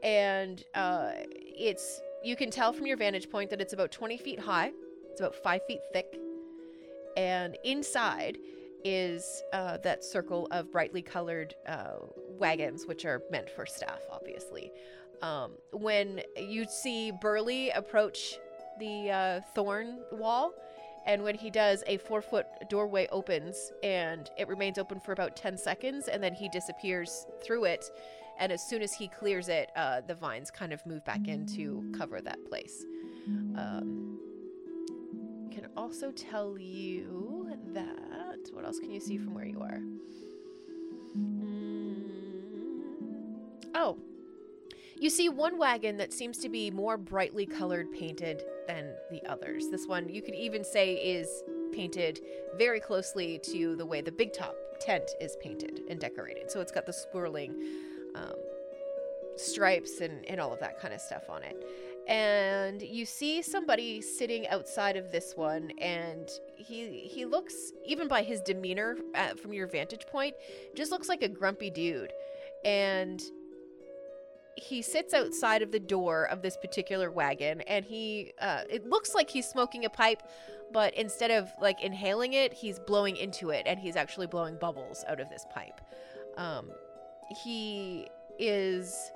And uh, it's you can tell from your vantage point that it's about 20 feet high. It's about five feet thick, and inside is uh, that circle of brightly colored uh, wagons, which are meant for staff, obviously. Um, when you see Burly approach the uh, thorn wall, and when he does, a four foot doorway opens and it remains open for about 10 seconds, and then he disappears through it. And as soon as he clears it, uh, the vines kind of move back in to cover that place. Um, can also tell you that. What else can you see from where you are? Mm. Oh, you see one wagon that seems to be more brightly colored painted than the others. This one you could even say is painted very closely to the way the big top tent is painted and decorated. So it's got the swirling um, stripes and, and all of that kind of stuff on it. And you see somebody sitting outside of this one, and he he looks, even by his demeanor uh, from your vantage point, just looks like a grumpy dude. And he sits outside of the door of this particular wagon and he uh, it looks like he's smoking a pipe but instead of like inhaling it he's blowing into it and he's actually blowing bubbles out of this pipe. Um, he is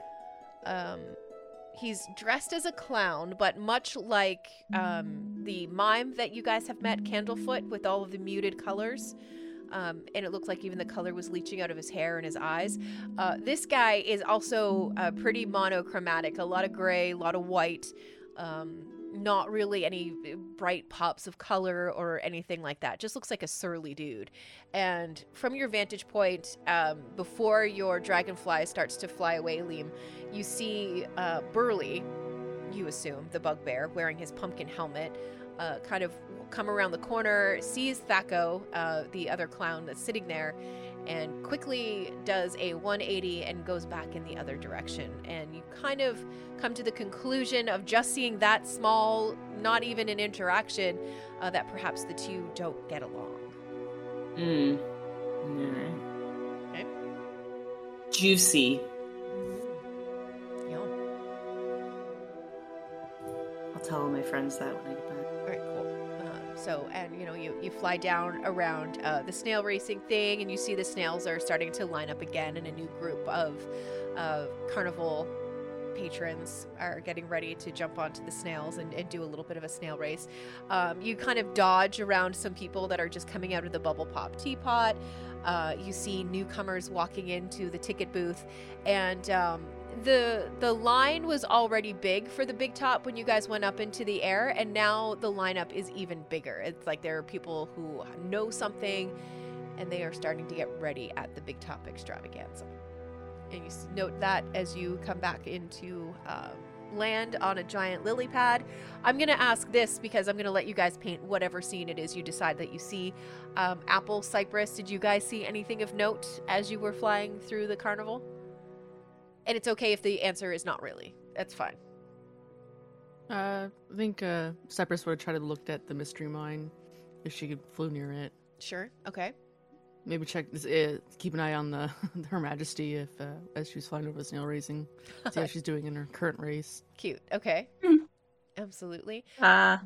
um, he's dressed as a clown but much like um, the mime that you guys have met candlefoot with all of the muted colors um, and it looked like even the color was leaching out of his hair and his eyes. Uh, this guy is also uh, pretty monochromatic, a lot of gray, a lot of white. Um, not really any bright pops of color or anything like that. Just looks like a surly dude. And from your vantage point, um, before your dragonfly starts to fly away, Liam, you see uh, Burly, you assume, the bugbear, wearing his pumpkin helmet, uh, kind of come around the corner, sees Thaco, uh, the other clown that's sitting there, and quickly does a 180 and goes back in the other direction. And you kind of come to the conclusion of just seeing that small, not even an interaction, uh, that perhaps the two don't get along. Hmm. Alright. Okay. Juicy. Yeah. I'll tell all my friends that when I so, and you know, you, you fly down around uh, the snail racing thing, and you see the snails are starting to line up again, and a new group of uh, carnival patrons are getting ready to jump onto the snails and, and do a little bit of a snail race. Um, you kind of dodge around some people that are just coming out of the bubble pop teapot. Uh, you see newcomers walking into the ticket booth, and um, the the line was already big for the big top when you guys went up into the air, and now the lineup is even bigger. It's like there are people who know something, and they are starting to get ready at the big top extravaganza. And you note that as you come back into uh, land on a giant lily pad. I'm gonna ask this because I'm gonna let you guys paint whatever scene it is you decide that you see. Um, Apple, Cypress, did you guys see anything of note as you were flying through the carnival? And it's okay if the answer is not really. That's fine. Uh, I think uh, Cypress would have tried to look at the mystery mine if she could flew near it. Sure. Okay. Maybe check, uh, keep an eye on the <laughs> Her Majesty if uh, as she's flying over the snail racing, <laughs> see how she's doing in her current race. Cute. Okay. Hmm. Absolutely. Uh,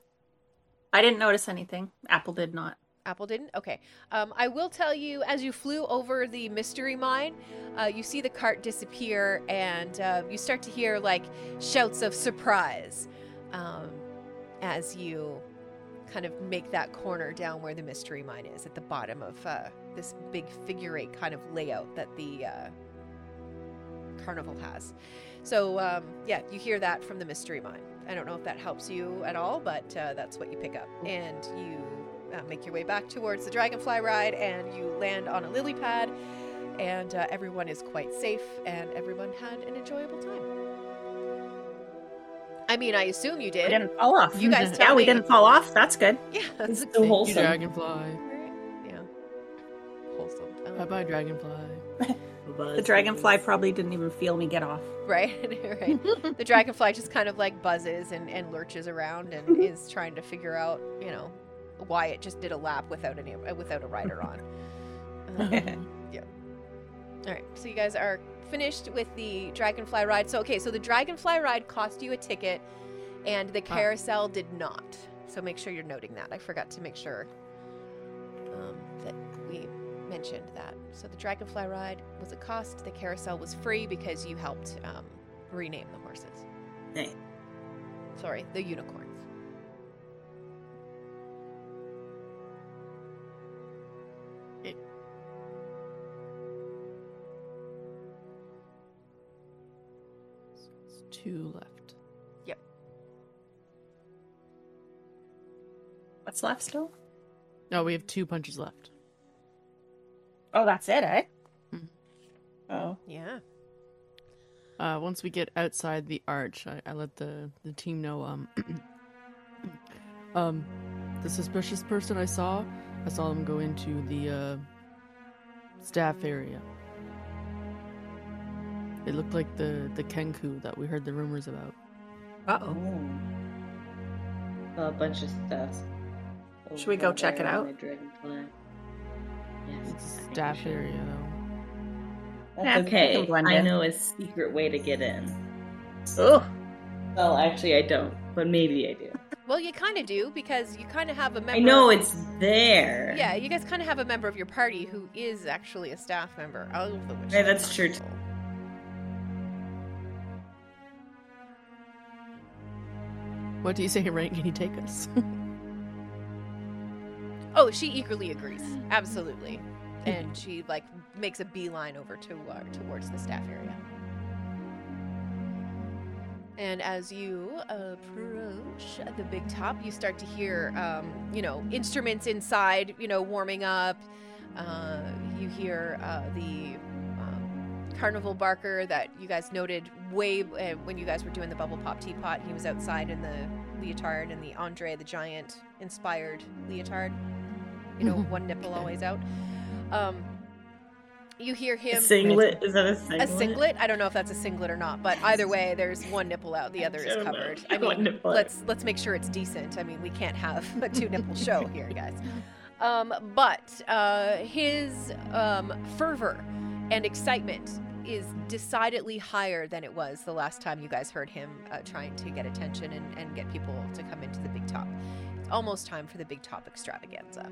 I didn't notice anything. Apple did not. Apple didn't? Okay. Um, I will tell you, as you flew over the mystery mine, uh, you see the cart disappear and uh, you start to hear like shouts of surprise um, as you kind of make that corner down where the mystery mine is at the bottom of uh, this big figure eight kind of layout that the uh, carnival has. So, um, yeah, you hear that from the mystery mine. I don't know if that helps you at all, but uh, that's what you pick up. And you uh, make your way back towards the dragonfly ride and you land on a lily pad and uh, everyone is quite safe and everyone had an enjoyable time i mean i assume you did. We did didn't fall off. You guys <laughs> yeah, tell we me. didn't fall off. That's good. <laughs> yeah that's It's so good thing. You wholesome. dragonfly. Right, yeah wholesome Um, Bye bye, dragonfly. <laughs> The dragonfly probably didn't even feel me get off. right right the dragonfly just kind of like buzzes and, and lurches around and is trying to figure out you know why it just did a lap without any without a rider <laughs> on <laughs> Um, All right, so you guys are finished with the dragonfly ride. So okay, so the dragonfly ride cost you a ticket, and the Ah. carousel did not. So make sure you're noting that. I forgot to make sure um, that we mentioned that. So the dragonfly ride was a cost. The carousel was free because you helped um, rename the horses. Right. Sorry, the unicorns. Two left. Yep. What's left still? No, we have two punches left. Oh, that's it, eh? Mhm. Oh. Yeah. Uh, once we get outside the arch, I, I let the, the team know. Um, <clears throat> um, the suspicious person I saw, I saw them go into the uh, staff area. It looked like the the Kenku that we heard the rumors about. Uh Oh. A bunch of stuff. Should we go check it out? Yes, It's a I staff should. area though. That's Okay, I know a secret way to get in. Oh. Well, actually, I don't, but maybe I do. Well, you kind of do because you kind of have a member. I know it's there. Yeah, you guys kind of have a member of your party who is actually a staff member of the Witch. Yeah, that's true, too. What do you say, Rain? Can you take us? <laughs> Oh, she eagerly agrees. Absolutely. And she like makes a beeline over to uh, towards the staff area. And as you approach the big top, you start to hear, um, you know, instruments inside, you know, warming up. Uh, you hear uh, the carnival barker that you guys noted way uh, when you guys were doing the bubble pop teapot. He was outside in the leotard and the Andre the Giant inspired leotard. You know, <laughs> one nipple always out. Um, you hear A him. singlet? Is that a singlet? A singlet? I don't know if that's a singlet or not, but either way, there's one nipple out, the other is covered. <laughs> I mean, let's let's make sure it's decent. I mean, we can't have <laughs> a two nipple show here, guys. Um, but uh, his um, fervor and excitement is decidedly higher than it was the last time you guys heard him uh, trying to get attention and, and get people to come into the big top. It's almost time for the big top extravaganza.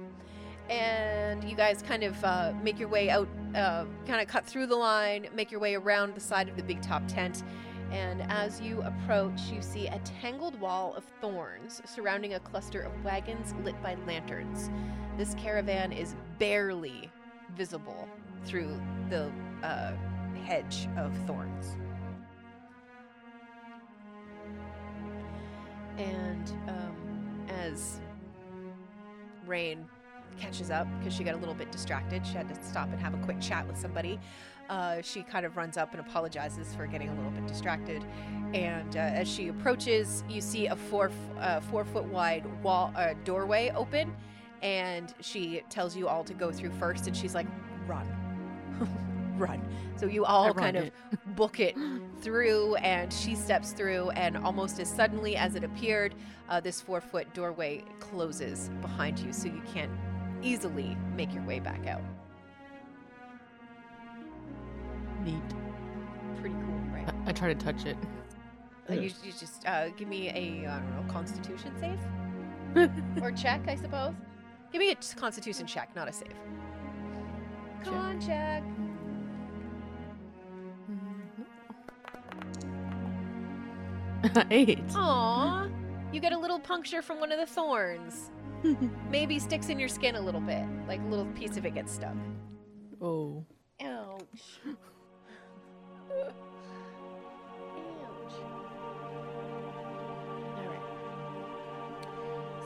And you guys kind of uh, make your way out, uh, kind of cut through the line, make your way around the side of the big top tent. And as you approach, you see a tangled wall of thorns surrounding a cluster of wagons lit by lanterns. This caravan is barely visible through the uh, hedge of thorns. And um, as Rain catches up because she got a little bit distracted, she had to stop and have a quick chat with somebody. Uh, she kind of runs up and apologizes for getting a little bit distracted. And uh, as she approaches, you see a four uh, four foot wide wall uh, doorway open, and she tells you all to go through first. And she's like, "Run, <laughs> run!" So you all kind of <laughs> book it through, and she steps through, and almost as suddenly as it appeared, uh, this four foot doorway closes behind you, so you can't easily make your way back out. Neat. Pretty cool, right? I, I try to touch it. Uh, you, you just uh, give me a I don't know Constitution save <laughs> or check, I suppose. Give me a Constitution check, not a save. Con check. <laughs> Eight. Aw, you get a little puncture from one of the thorns. <laughs> Maybe sticks in your skin a little bit, like a little piece of it gets stuck. oh. Ouch. Ouch. Alright.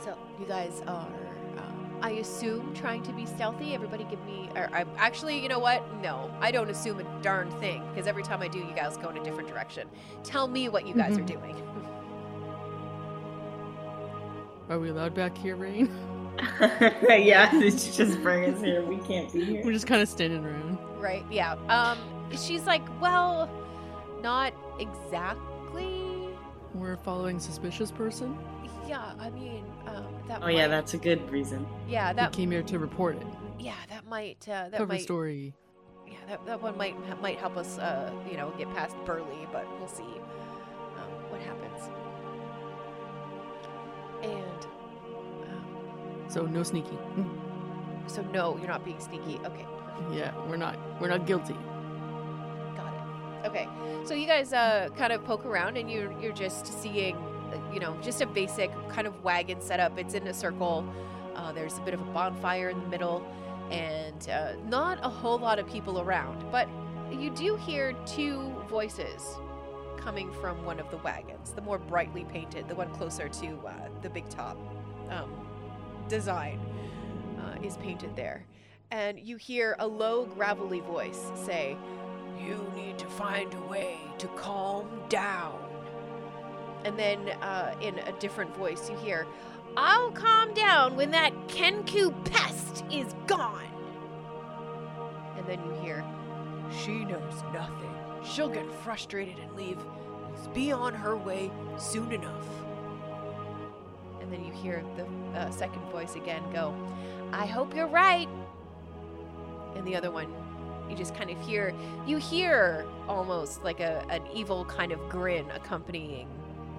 So, you guys are, I assume, trying to be stealthy. Everybody give me, or I'm actually, you know what? No, I don't assume a darn thing, because every time I do, you guys go in a different direction. Tell me what you guys are doing. Are we allowed back here, Rain? <laughs> <laughs> yeah, <laughs> did just bring us here? We can't be here. We're just kind of standing around. right? Yeah. Um, she's like, well, not exactly. We're following suspicious person. Yeah, I mean, um, that. Oh yeah, that's a good reason. Yeah, that. we came here to report it. Yeah, that might. Uh, that Cover might. story. Yeah, that, that one might might help us. Uh, you know, get past Burly, but we'll see. Um, what happens. And. Um, So no sneaky. so no, you're not being sneaky. Okay. Yeah, we're not. We're not guilty. Got it. Okay. So you guys uh, kind of poke around and you're you're just seeing, you know, just a basic kind of wagon setup. It's in a circle. Uh, there's a bit of a bonfire in the middle, and uh, not a whole lot of people around. But you do hear two voices coming from one of the wagons, the more brightly painted, the one closer to uh, the big top um, design. Uh, is painted there. And you hear a low, gravelly voice say, You need to find a way to calm down. And then uh, in a different voice, you hear, I'll calm down when that Kenku pest is gone. And then you hear, She knows nothing. She'll get frustrated and leave. Be on her way soon enough. And then you hear the uh, second voice again go, I hope you're right. And the other one, you just kind of hear, you hear almost like a, an evil kind of grin accompanying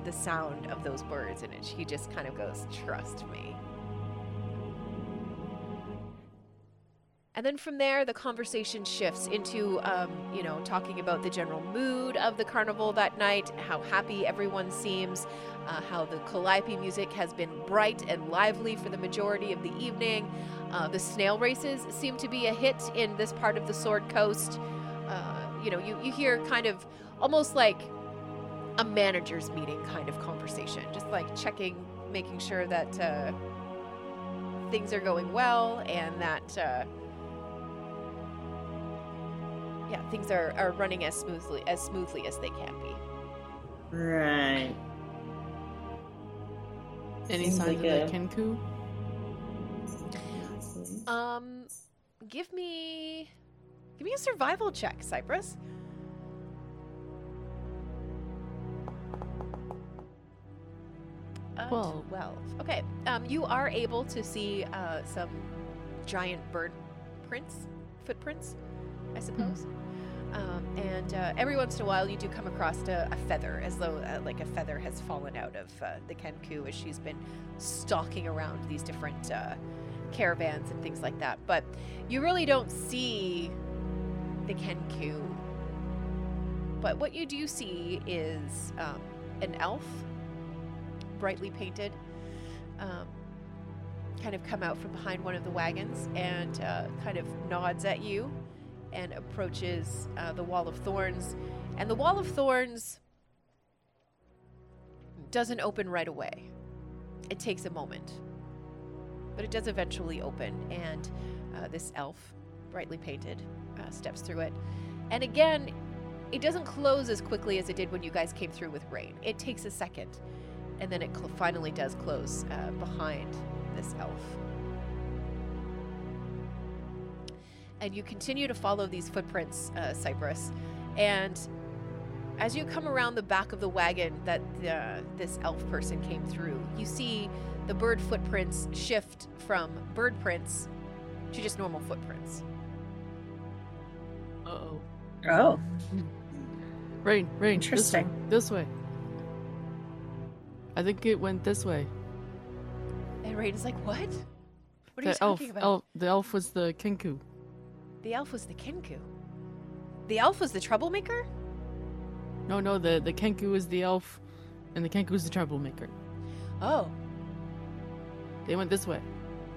the sound of those words. And it, he just kind of goes, Trust me. And then from there, the conversation shifts into, um, you know, talking about the general mood of the carnival that night, how happy everyone seems, uh, how the calliope music has been bright and lively for the majority of the evening. Uh, the snail races seem to be a hit in this part of the Sword Coast. Uh, you know, you, you hear kind of almost like a manager's meeting kind of conversation, just like checking, making sure that uh, things are going well and that uh, yeah, things are, are running as smoothly as smoothly as they can be. Right. Any Seems signs like of a- the Kenku? Um, give me give me a survival check, Cypress. Uh, Twelve. 12. Okay. Um, you are able to see uh, some giant bird prints, footprints, I suppose. Um, and uh, every once in a while, you do come across a, a feather, as though uh, like a feather has fallen out of uh, the Kenku as she's been stalking around these different uh, caravans and things like that. But you really don't see the Kenku. But what you do see is um, an elf, brightly painted, um, kind of come out from behind one of the wagons and uh, kind of nods at you and approaches uh, the wall of thorns. And the wall of thorns doesn't open right away. It takes a moment, but it does eventually open. And uh, this elf, brightly painted, uh, steps through it. And again, it doesn't close as quickly as it did when you guys came through with rain. It takes a second, and then it cl- finally does close uh, behind this elf. and you continue to follow these footprints, uh, Cypress. And as you come around the back of the wagon that uh, this elf person came through, you see the bird footprints shift from bird prints to just normal footprints. Uh oh. Oh. Rain, rain. Interesting. This way. This way. I think it went this way. And Raiden's like, "What? What are the you elf, talking about?" elf. The elf was the Kenku. The elf was the Kenku. The elf was the troublemaker. No, no. The the Kenku is the elf, and the Kenku is the troublemaker. Oh, They went this way.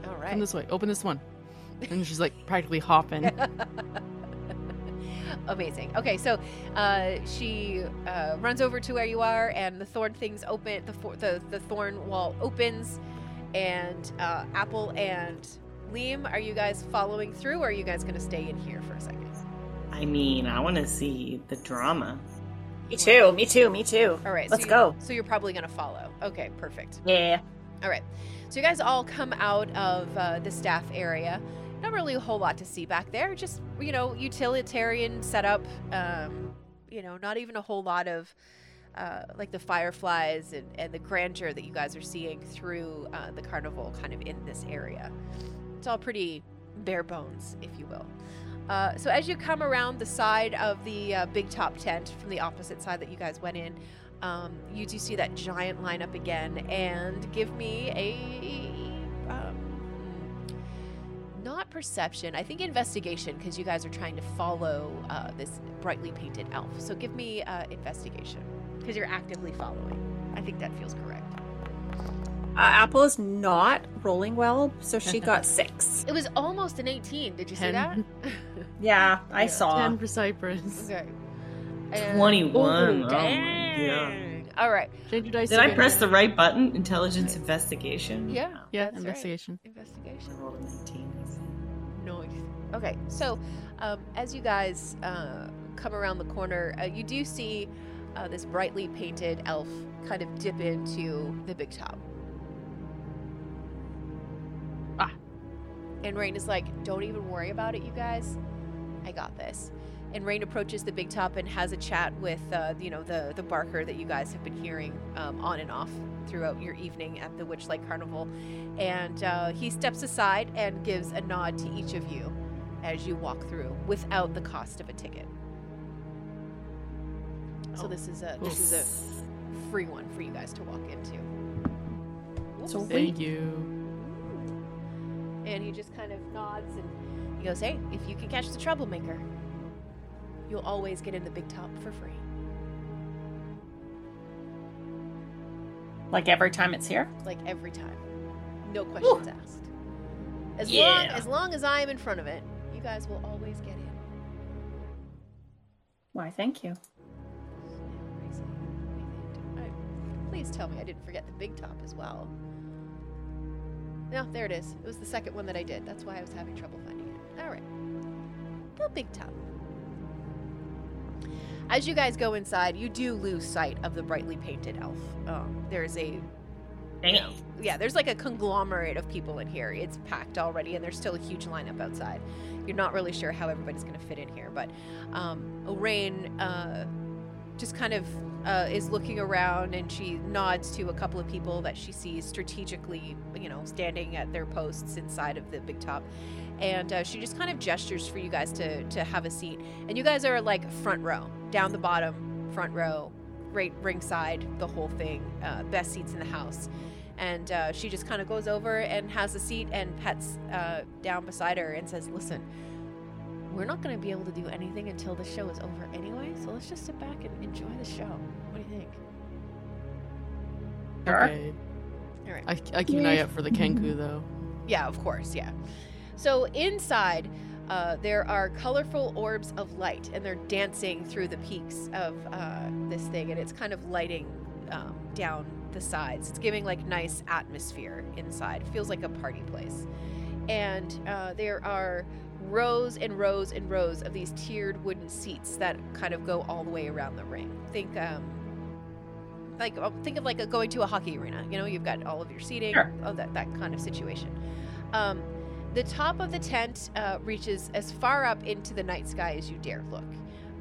all Come this way. Open this one. And <laughs> she's like practically hopping. <laughs> Amazing. Okay, so uh, she uh, runs over to where you are, and the thorn things open. The for- the the thorn wall opens, and uh, Apple and Liam, are you guys following through, or are you guys going to stay in here for a second? I mean, I want to see the drama. Me too. Me too. Me too. All right, Let's so you- go. So you're probably going to follow. Okay, perfect. Yeah. All right. So you guys all come out of uh, the staff area. Not really a whole lot to see back there. Just you know, utilitarian setup. Um, you know, not even a whole lot of uh, like the fireflies and, and the grandeur that you guys are seeing through uh, the carnival, kind of in this area. It's all pretty bare bones, if you will. Uh, so as you come around the side of the uh, big top tent from the opposite side that you guys went in, um, you do see that giant lineup again, and give me a not perception. I think investigation because you guys are trying to follow uh, this brightly painted elf. So give me uh, investigation because you're actively following. I think that feels correct. Uh, Apple is not rolling well, so she got <laughs> six. It was almost an 18. Did you see that? <laughs> Yeah, I Yeah. saw. Ten for Cypress. okay. And- 21. Ooh, Oh my dang. All right. Change your dice. Did I again. press the right button? Intelligence investigation? Yeah. Yeah, that's right. investigation. Investigation. I rolled a 19. Nice. Okay, so um, as you guys uh, come around the corner, uh, you do see uh, this brightly painted elf kind of dip into the big top. Ah. And Rain is like, "Don't even worry about it, you guys. I got this." And Rain approaches the big top and has a chat with, uh, you know, the the barker that you guys have been hearing um, on and off throughout your evening at the Witchlight Carnival. And uh, he steps aside and gives a nod to each of you as you walk through without the cost of a ticket. So Oh, this is a this is a free one for you guys to walk into. So Thank you. And he just kind of nods and he goes, Hey, if you can catch the troublemaker, you'll always get in the big top for free. Like every time it's here? Like every time. No questions asked. As long as long as I am in front of it, you guys will always get in. Why, thank you. Please tell me I didn't forget the big top as well. No, there it is. It was the second one that I did. That's why I was having trouble finding it. All right. The big top. As you guys go inside, you do lose sight of the brightly painted elf. Um, there's a you know, yeah, there's like a conglomerate of people in here. It's packed already, and there's still a huge lineup outside. You're not really sure how everybody's going to fit in here, but um, Orain uh, just kind of uh, is looking around, and she nods to a couple of people that she sees strategically, you know, standing at their posts inside of the big top, and uh, she just kind of gestures for you guys to to have a seat. And you guys are like front row, down the bottom, front row, right ringside, the whole thing, uh, best seats in the house and uh, she just kind of goes over and has a seat and pets uh, down beside her and says, "Listen, we're not going to be able to do anything until the show is over anyway. So let's just sit back and enjoy the show. What do you think?" Sure. Okay. All right. I, I keep an eye out for the Kenku though. Yeah, of course, yeah. So inside, uh, there are colorful orbs of light, and they're dancing through the peaks of uh, this thing, and it's kind of lighting um, down the sides. It's giving like nice atmosphere inside. Feels like a party place. And uh, there are rows and rows and rows of these tiered wooden seats that kind of go all the way around the ring. Think, um, like, uh, think of like a, going to a hockey arena. You know, you've got all of your seating, Sure. oh, that that kind of situation. Um, the top of the tent uh, reaches as far up into the night sky as you dare look.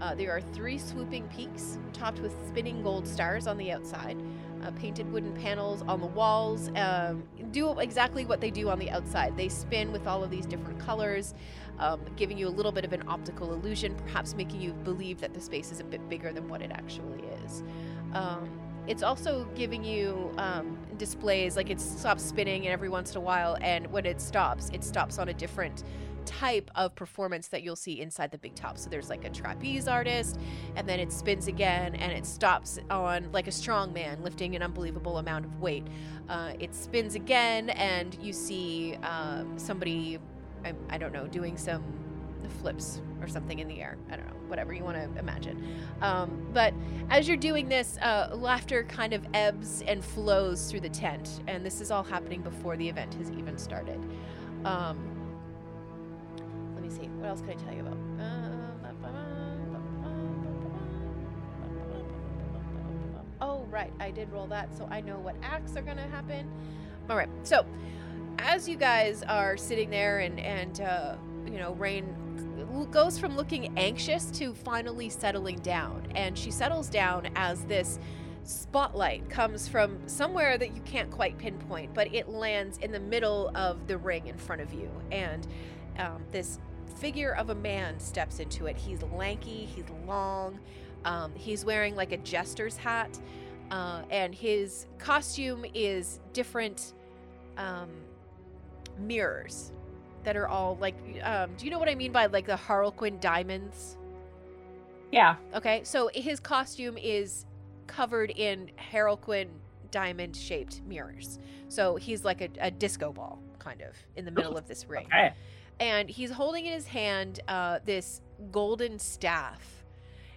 Uh, there are three swooping peaks topped with spinning gold stars on the outside, uh, painted wooden panels on the walls. Um, do exactly what they do on the outside. They spin with all of these different colors, um, giving you a little bit of an optical illusion, perhaps making you believe that the space is a bit bigger than what it actually is. Um, it's also giving you um, displays like it stops spinning and every once in a while, and when it stops, it stops on a different type of performance that you'll see inside the big top. So there's like a trapeze artist, and then it spins again, and it stops on like a strong man lifting an unbelievable amount of weight. Uh, it spins again, and you see um, somebody, I, I don't know, doing some flips or something in the air. I don't know, whatever you want to imagine. Um, but as you're doing this, uh, laughter kind of ebbs and flows through the tent, and this is all happening before the event has even started. Um. What else can I tell you about? Oh, right. I did roll that, so I know what acts are going to happen. All right. So, as you guys are sitting there and and uh, you know, Rain goes from looking anxious to finally settling down, and she settles down as this spotlight comes from somewhere that you can't quite pinpoint, but it lands in the middle of the ring in front of you, and um, this figure of a man steps into it. He's lanky, he's long, um, he's wearing like a jester's hat, uh, and his costume is different um, mirrors that are all like. Um, do you know what I mean by like the Harlequin diamonds? Yeah. Okay, so his costume is covered in Harlequin diamond shaped mirrors. So he's like a, a disco ball, kind of, in the middle of this ring Okay. And he's holding in his hand uh, this golden staff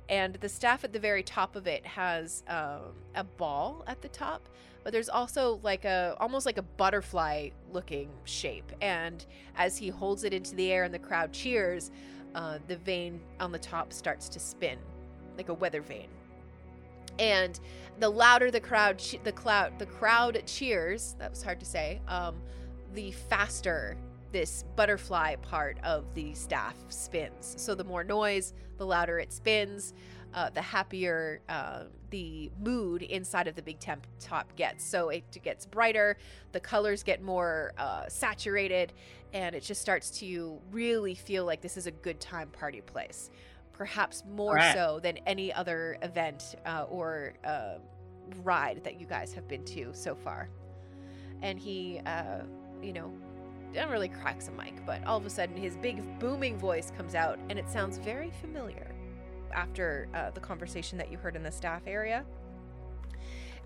and the staff at the very top of it has um, a ball at the top but there's also like a almost like a butterfly looking shape. And as he holds it into the air and the crowd cheers, uh, the vane on the top starts to spin like a weather vane. And the louder the crowd, the cloud, the crowd cheers. That was hard to say. Um, the faster this butterfly part of the staff spins. So the more noise, the louder it spins, uh, the happier uh, the mood inside of the big temp top gets. So it gets brighter, the colors get more uh, saturated, and it just starts to really feel like this is a good time party place. Perhaps more Alright. so than any other event uh, or uh, ride that you guys have been to so far. And he, uh, you know, doesn't really cracks a mic, but all of a sudden his big booming voice comes out and it sounds very familiar after uh, the conversation that you heard in the staff area.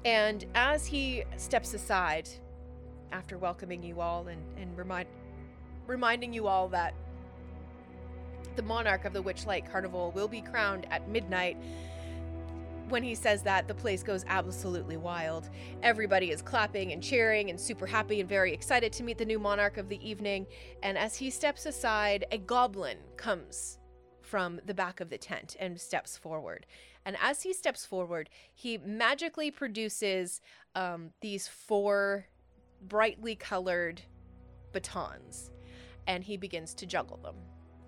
And as he steps aside after welcoming you all and, and remind, reminding you all that the monarch of the Witchlight Carnival will be crowned at midnight. When he says that, the place goes absolutely wild. Everybody is clapping and cheering and super happy and very excited to meet the new monarch of the evening. And as he steps aside, a goblin comes from the back of the tent and steps forward. And as he steps forward, he magically produces um, these four brightly colored batons and he begins to juggle them.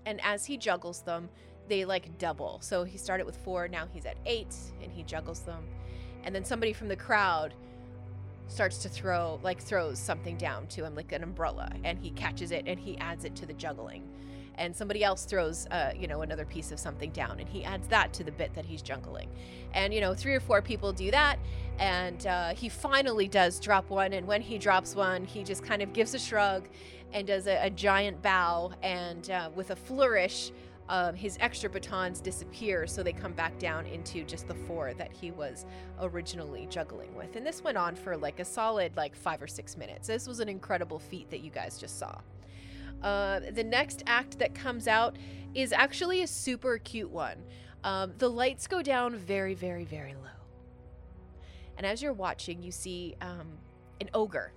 And as he juggles them, they like double. So he started with four, now he's at eight, and he juggles them. And then somebody from the crowd starts to throw, like, throws something down to him, like an umbrella, and he catches it and he adds it to the juggling. And somebody else throws, uh, you know, another piece of something down, and he adds that to the bit that he's juggling. And, you know, three or four people do that, and uh, he finally does drop one. And when he drops one, he just kind of gives a shrug and does a, a giant bow, and uh, with a flourish, um, his extra batons disappear, so they come back down into just the four that he was originally juggling with. And this went on for like a solid like five or six minutes. This was an incredible feat that you guys just saw. Uh, the next act that comes out is actually a super cute one. Um, the lights go down very, very, very low. And as you're watching, you see um, an ogre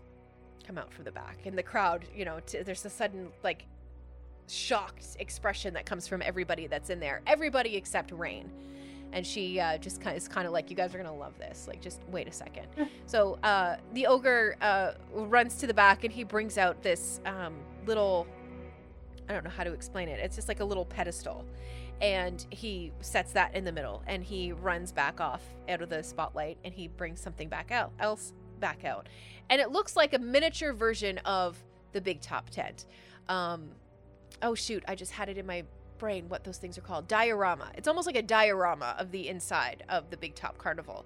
come out from the back. And the crowd, you know, t- there's a sudden, like, shocked expression that comes from everybody that's in there. Everybody except Rain. And she uh, just kind of, is kind of like, you guys are going to love this. Like, just wait a second. so uh, the ogre uh, runs to the back and he brings out this um, little, I don't know how to explain it. It's just like a little pedestal. And he sets that in the middle and he runs back off out of the spotlight and he brings something back out, else back out. And it looks like a miniature version of the big top tent. Um, oh shoot, I just had it in my brain what those things are called. Diorama. It's almost like a diorama of the inside of the Big Top Carnival.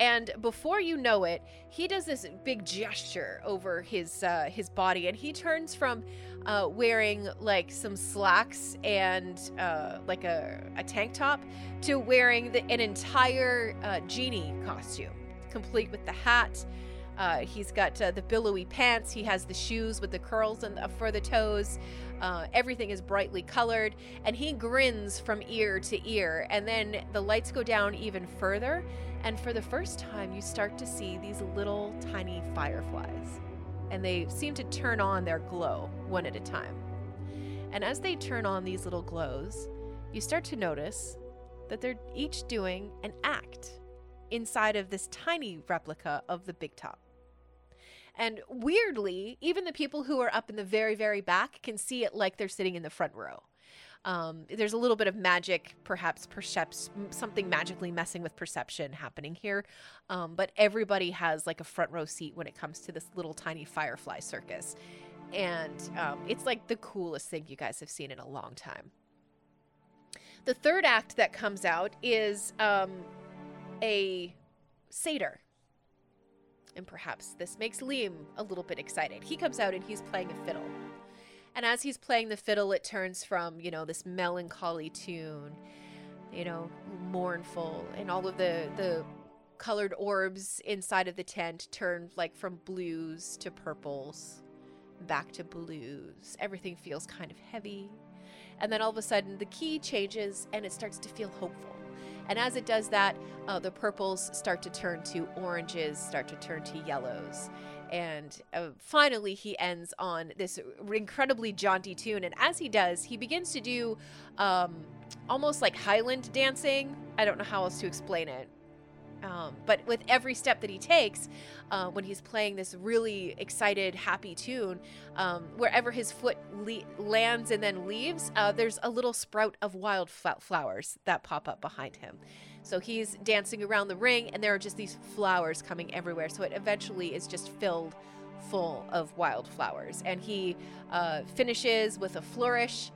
And before you know it, he does this big gesture over his uh, his body, and he turns from uh, wearing like some slacks and uh, like a, a tank top to wearing the, an entire uh, genie costume, complete with the hat. Uh, he's got uh, the billowy pants. He has the shoes with the curls and for the toes. Uh, everything is brightly colored, and he grins from ear to ear. And then the lights go down even further, and for the first time, you start to see these little tiny fireflies. And they seem to turn on their glow one at a time. And as they turn on these little glows, you start to notice that they're each doing an act inside of this tiny replica of the Big Top. And weirdly, even the people who are up in the very, very back can see it like they're sitting in the front row. Um, there's a little bit of magic, perhaps perceps something magically messing with perception happening here. Um, but everybody has like a front row seat when it comes to this little tiny firefly circus. And um, it's like the coolest thing you guys have seen in a long time. The third act that comes out is um, a satyr. And perhaps this makes Liam a little bit excited. He comes out and he's playing a fiddle. And as he's playing the fiddle, it turns from, you know, this melancholy tune, you know, mournful, and all of the, the colored orbs inside of the tent turn like from blues to purples, back to blues. Everything feels kind of heavy. And then all of a sudden, the key changes and it starts to feel hopeful And as it does that, uh, the purples start to turn to oranges, start to turn to yellows. And uh, finally, he ends on this incredibly jaunty tune. And as he does, he begins to do um, almost like Highland dancing. I don't know how else to explain it. Um, but with every step that he takes, uh, when he's playing this really excited, happy tune, um, wherever his foot le- lands and then leaves, uh, there's a little sprout of wild flowers that pop up behind him. So he's dancing around the ring, and there are just these flowers coming everywhere. So it eventually is just filled full of wildflowers. And he uh, finishes with a flourish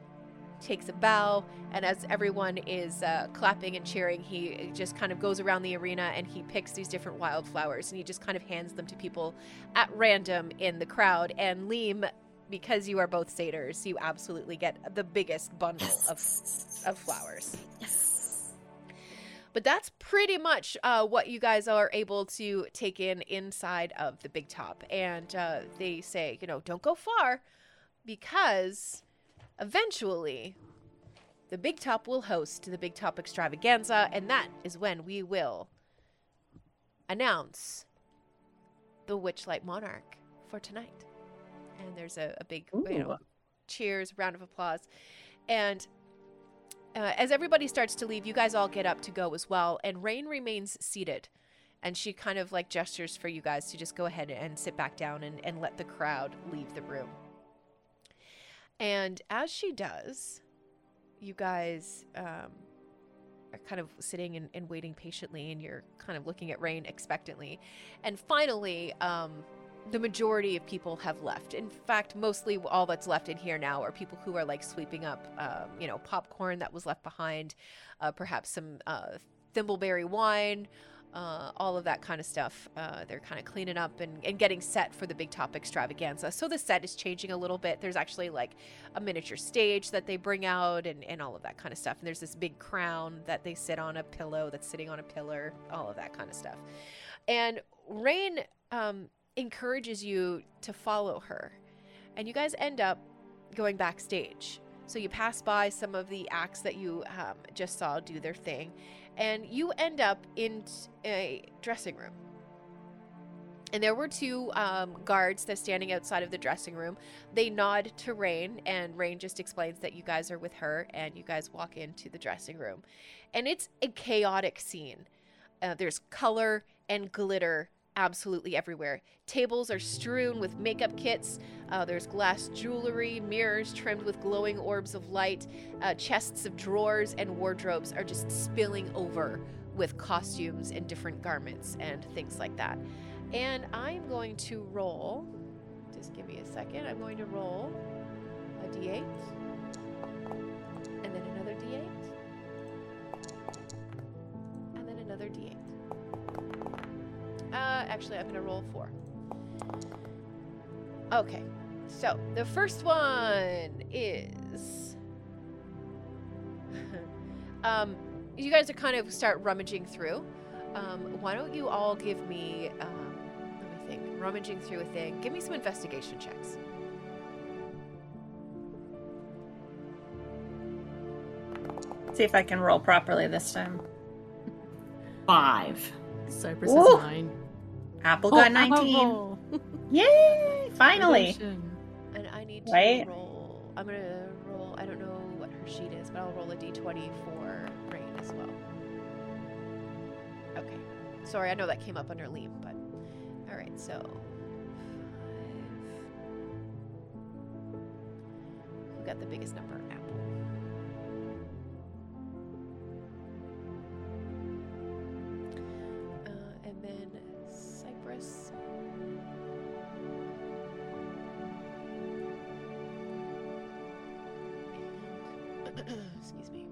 takes a bow, and as everyone is uh, clapping and cheering, he just kind of goes around the arena and he picks these different wildflowers and he just kind of hands them to people at random in the crowd. And Liam, because you are both satyrs, you absolutely get the biggest bundle of of flowers. Yes. But that's pretty much uh, what you guys are able to take in inside of the big top. And uh, they say, you know, don't go far because Eventually, the Big Top will host the Big Top Extravaganza, and that is when we will announce the Witchlight Monarch for tonight. And there's a, a big, Ooh. you know, cheers, round of applause. And uh, as everybody starts to leave, you guys all get up to go as well. And Rain remains seated. And she kind of like gestures for you guys to just go ahead and sit back down and, and let the crowd leave the room. And as she does, you guys um, are kind of sitting and, and, waiting patiently, and you're kind of looking at Rain expectantly. And finally, um, the majority of people have left. In fact, mostly all that's left in here now are people who are like sweeping up, um, you know, popcorn that was left behind, uh, perhaps some uh, thimbleberry wine, uh, all of that kind of stuff. Uh, they're kind of cleaning up and, and getting set for the Big Top extravaganza. So the set is changing a little bit. There's actually like a miniature stage that they bring out and, and all of that kind of stuff. And there's this big crown that they sit on a pillow that's sitting on a pillar, all of that kind of stuff. And Rain um, encourages you to follow her. And you guys end up going backstage. So you pass by some of the acts that you um, just saw do their thing and you end up in a dressing room. And there were two um, guards that's standing outside of the dressing room. They nod to Rain, and Rain just explains that you guys are with her, and you guys walk into the dressing room. And it's a chaotic scene. Uh, there's color and glitter absolutely everywhere. Tables are strewn with makeup kits. Uh, there's glass jewelry, mirrors trimmed with glowing orbs of light. Uh, chests of drawers and wardrobes are just spilling over with costumes and different garments and things like that. And I'm going to roll. Just give me a second. I'm going to roll a d8 and then another d8 and then another d8. Uh, actually, I'm gonna roll four. Okay, so the first one is. <laughs> um, you guys are kind of start rummaging through. Um, why don't you all give me, um, let me think, rummaging through a thing. Give me some investigation checks. See if I can roll properly this time. Five. Cypress Ooh. is nine. Apple oh, got oh, 19. Yay! Finally. And I need to right? roll. I'm going to roll. I don't know what her sheet is, but I'll roll a d20 for Rain as well. Okay. Sorry, I know that came up under Liam, but. Alright, so. Five. Who got the biggest number? <clears throat> Excuse me.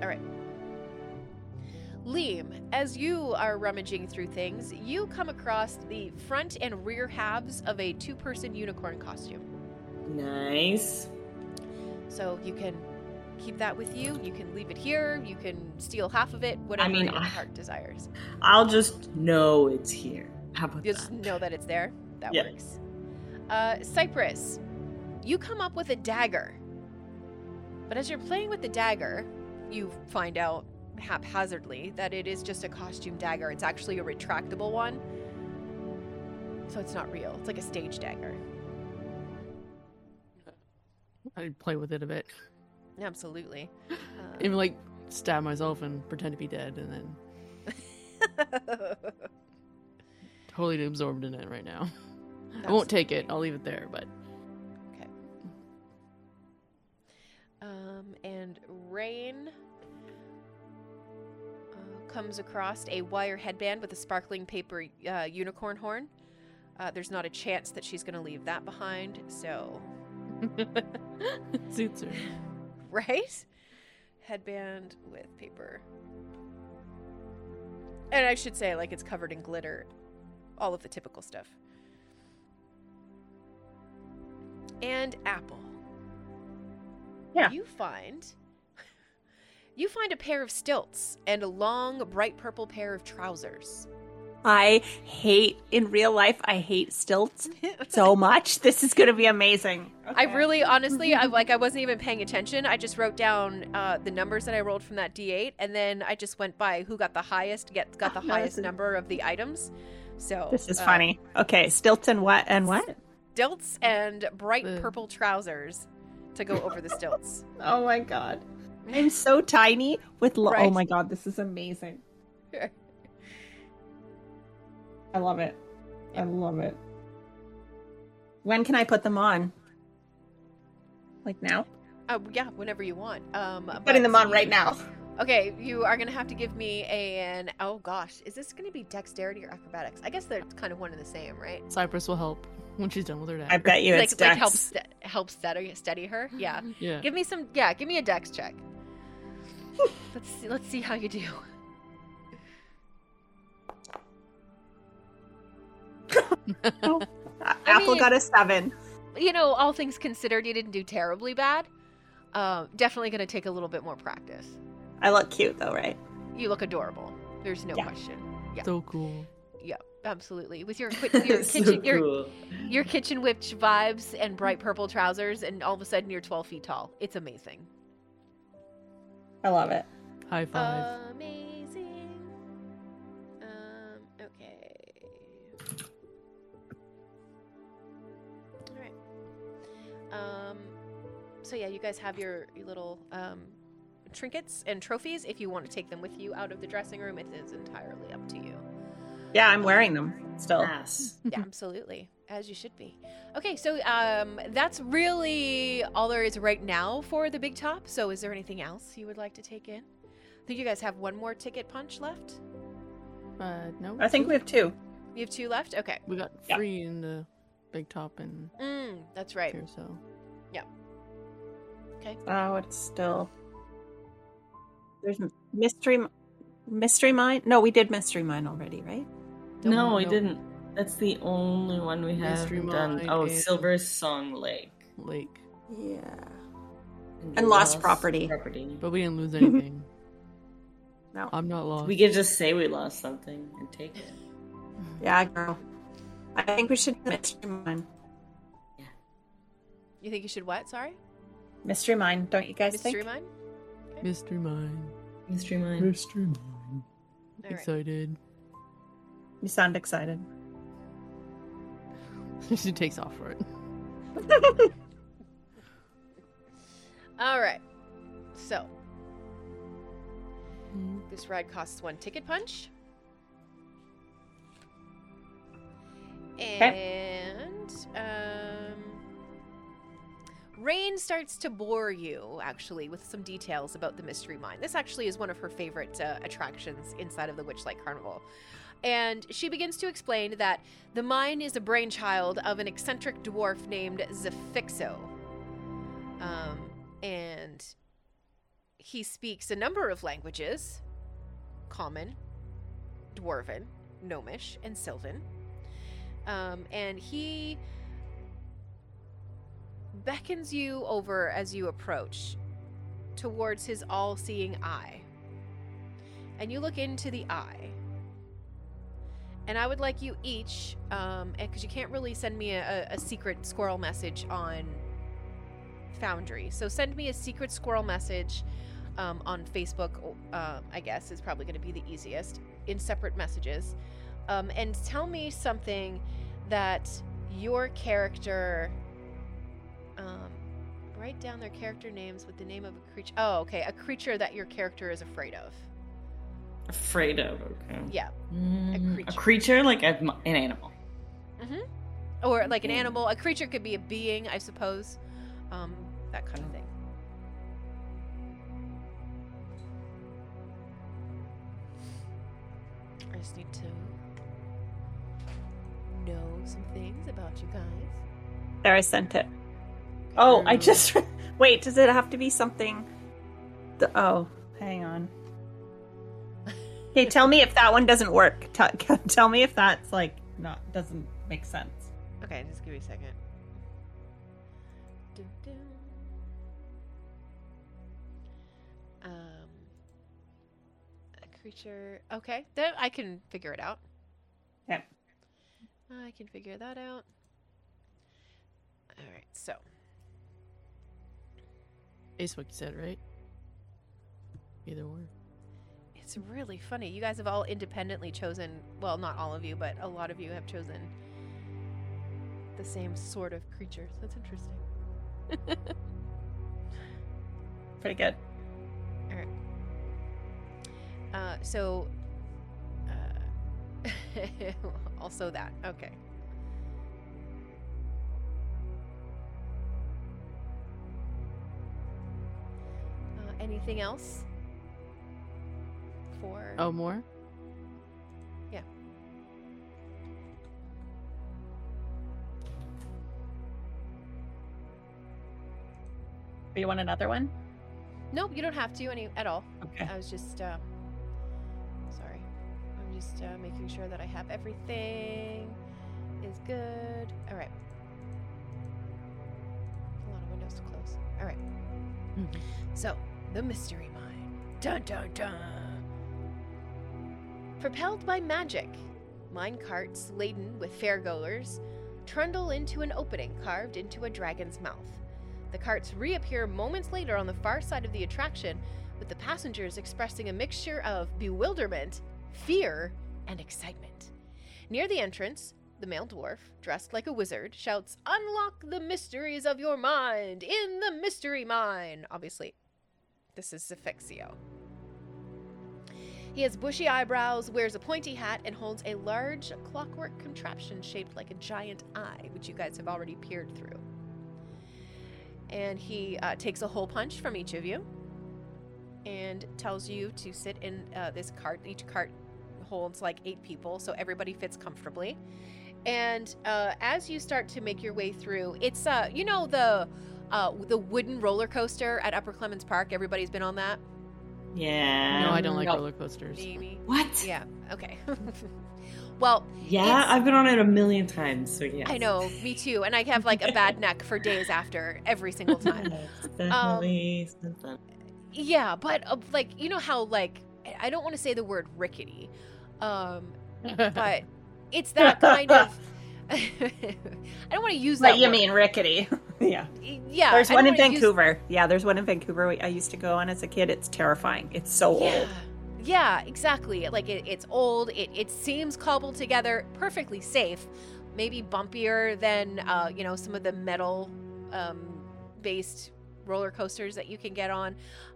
All right. Liam, as you are rummaging through things, you come across the front and rear halves of a two person unicorn costume. Nice. So you can keep that with you. You can leave it here. You can steal half of it, whatever I mean, your heart desires. I'll just know it's here. How about Just that? know that it's there. That yeah. works. Uh, Cypress, you come up with a dagger. But as you're playing with the dagger, you find out haphazardly that it is just a costume dagger. It's actually a retractable one. So it's not real. It's like a stage dagger. I'd play with it a bit. Absolutely. <laughs> Even like stab myself and pretend to be dead and then <laughs> totally absorbed in it right now. <laughs> I won't take it. I'll leave it there, but Um, and Rain uh, comes across a wire headband with a sparkling paper uh, unicorn horn. Uh, there's not a chance that she's going to leave that behind, so. it suits her. <laughs> Right? Headband with paper. And I should say, like, it's covered in glitter. All of the typical stuff. And Apple. Yeah. You find. <laughs> You find a pair of stilts and a long, bright purple pair of trousers. I hate in real life. I hate stilts <laughs> so much. This is going to be amazing. I really, honestly, I <laughs> like I wasn't even paying attention. I just wrote down uh, the numbers that I rolled from that D8, and then I just went by who got the highest, get got the <laughs> Oh, highest this is- number of the items. So This is uh, funny. Okay, stilts and what and what? Stilts and bright The- purple trousers to go over the stilts. Oh my god. I'm so tiny with lo- Oh my god, this is amazing. I love it. I love it. When can I put them on? Like now? Uh, yeah, whenever you want. Um, Putting them on you- right now. Okay, you are gonna have to give me an. Oh gosh, is this gonna be dexterity or acrobatics? I guess they're kind of one and the same, right? Cypress will help when she's done with her dad. I bet you like, it's like Dex. help ste- help steady steady her. Yeah. Yeah. Give me some. Yeah, give me a dex check. <laughs> let's see. Let's see how you do. <laughs> Uh, Apple mean- got a seven. You know, all things considered, you didn't do terribly bad. Um, definitely gonna take a little bit more practice. I look cute though, right? You look adorable. There's no Yeah. question. Yeah. So cool. Yeah, absolutely. With your qui- your <laughs> so kitchen your cool. your kitchen witch vibes and bright purple trousers, and all of a sudden you're 12 feet tall. It's amazing. I love it. High five. Amazing. Um. So yeah, you guys have your, your little um trinkets and trophies. If you want to take them with you out of the dressing room, it is entirely up to you. Yeah, I'm wearing them still. Yes. Yeah, absolutely. As you should be. Okay, so um that's really all there is right now for the big top. So is there anything else you would like to take in? I think you guys have one more ticket punch left. Uh, no. I think we have two. You have two left? Okay. we got Yeah. three in the big top and Mm, that's right. here, so Oh, it's still. There's mystery, mystery mine. No, we did mystery mine already, right? Don't No, we know. didn't. That's the only one we Mystery haven't done. Oh, and- Silver Song Lake. Lake, Yeah. we And Lost Property. Property. but we didn't lose <laughs> anything. No. I'm not lost. We could just say we lost something and take it. Yeah, girl. I think we should mystery mine. You think you should what? Sorry? Mystery mine, don't you guys Mystery think? mine? Mystery mine. Mystery Mine. Mystery mine. All right. Excited. You sound excited. <laughs> she takes off for it. <laughs> All right. So, this ride costs one ticket punch. And um Rain starts to bore you actually with some details about the mystery mine. This actually is one of her favorite uh, attractions inside of the Witchlight Carnival. And she begins to explain that the mine is a brainchild of an eccentric dwarf named Zefixio. Um, and he speaks a number of languages common, dwarven, gnomish, and sylvan. Um, and he beckons you over as you approach towards his all seeing eye. And you look into the eye. And I would like you each, um, because you can't really send me a, a secret squirrel message on Foundry. So send me a secret squirrel message um, on Facebook. Uh, I guess is probably going to be the easiest in separate messages, um, and tell me something that your character. Um, write down their character names with the name of a creature. Oh, okay, a creature that your character is afraid of. Afraid of. Okay. Yeah, Mm, creature. A creature, like a, an animal. Mm-hmm. Or like an Mhm. animal. A creature could be a being, I suppose. Um, that kind of thing. I just need to know some things about you guys. There, I sent it. Oh, I Mm. just <laughs> wait. Does it have to be something? The, oh, hang on. Okay, tell me if that one doesn't work. <laughs> Tell, tell me if that's like not doesn't make sense. Okay, just give me a second. Dun, dun. Um, a creature. Okay, then I can figure it out. Okay. I can figure that out. All right, so Ace what you said, right? Either or. it's really funny. You guys have all independently chosen. Well, not all of you, but a lot of you have chosen the same sort of creatures. That's interesting. Pretty good. All right. Uh, so, <laughs> also that. Okay. Uh, anything else? For Oh, more? Yeah. Do you want another one? nope, you don't have to any at all. Okay. I was just uh, sorry. I'm just uh, making sure that I have everything is good. All right. A lot of windows to close. All right. Mhm. So, the mystery mine. Dun dun dun. Propelled by magic, mine carts laden with fairgoers trundle into an opening carved into a dragon's mouth. The carts reappear moments later on the far side of the attraction, with the passengers expressing a mixture of bewilderment, fear, and excitement. Near the entrance, the male dwarf, dressed like a wizard, shouts, Unlock the mysteries of your mind in the mystery mine! Obviously, this is Zefixio. He has bushy eyebrows, wears a pointy hat, and holds a large clockwork contraption shaped like a giant eye, which you guys have already peered through. And he uh, takes a hole punch from each of you and tells you to sit in uh, this cart. Each cart holds like eight people, so everybody fits comfortably. And uh, as you start to make your way through, it's uh, you know the uh, the wooden roller coaster at Upper Clements Park. Everybody's been on that. Yeah. No, I don't like Nope. roller coasters. Maybe. What? Yeah. Okay. <laughs> well, Yeah, I've been on it a million times, so yeah. I know, me too, and I have like a bad <laughs> neck for days after every single time. It's definitely something. Yeah, but uh, like you know how like I- don't want to say the word rickety, um, but <laughs> it's that kind of. <laughs> I don't want to use that. You word. mean rickety? <laughs> yeah. Yeah, There's one in wanna use- Vancouver. Yeah, there's one in Vancouver I used to go on as a kid. It's terrifying. It's so Yeah, old. yeah, exactly. Like it, it's old. It it seems cobbled together, perfectly safe. Maybe bumpier than uh, you know some of the metal um, based roller coasters that you can get on.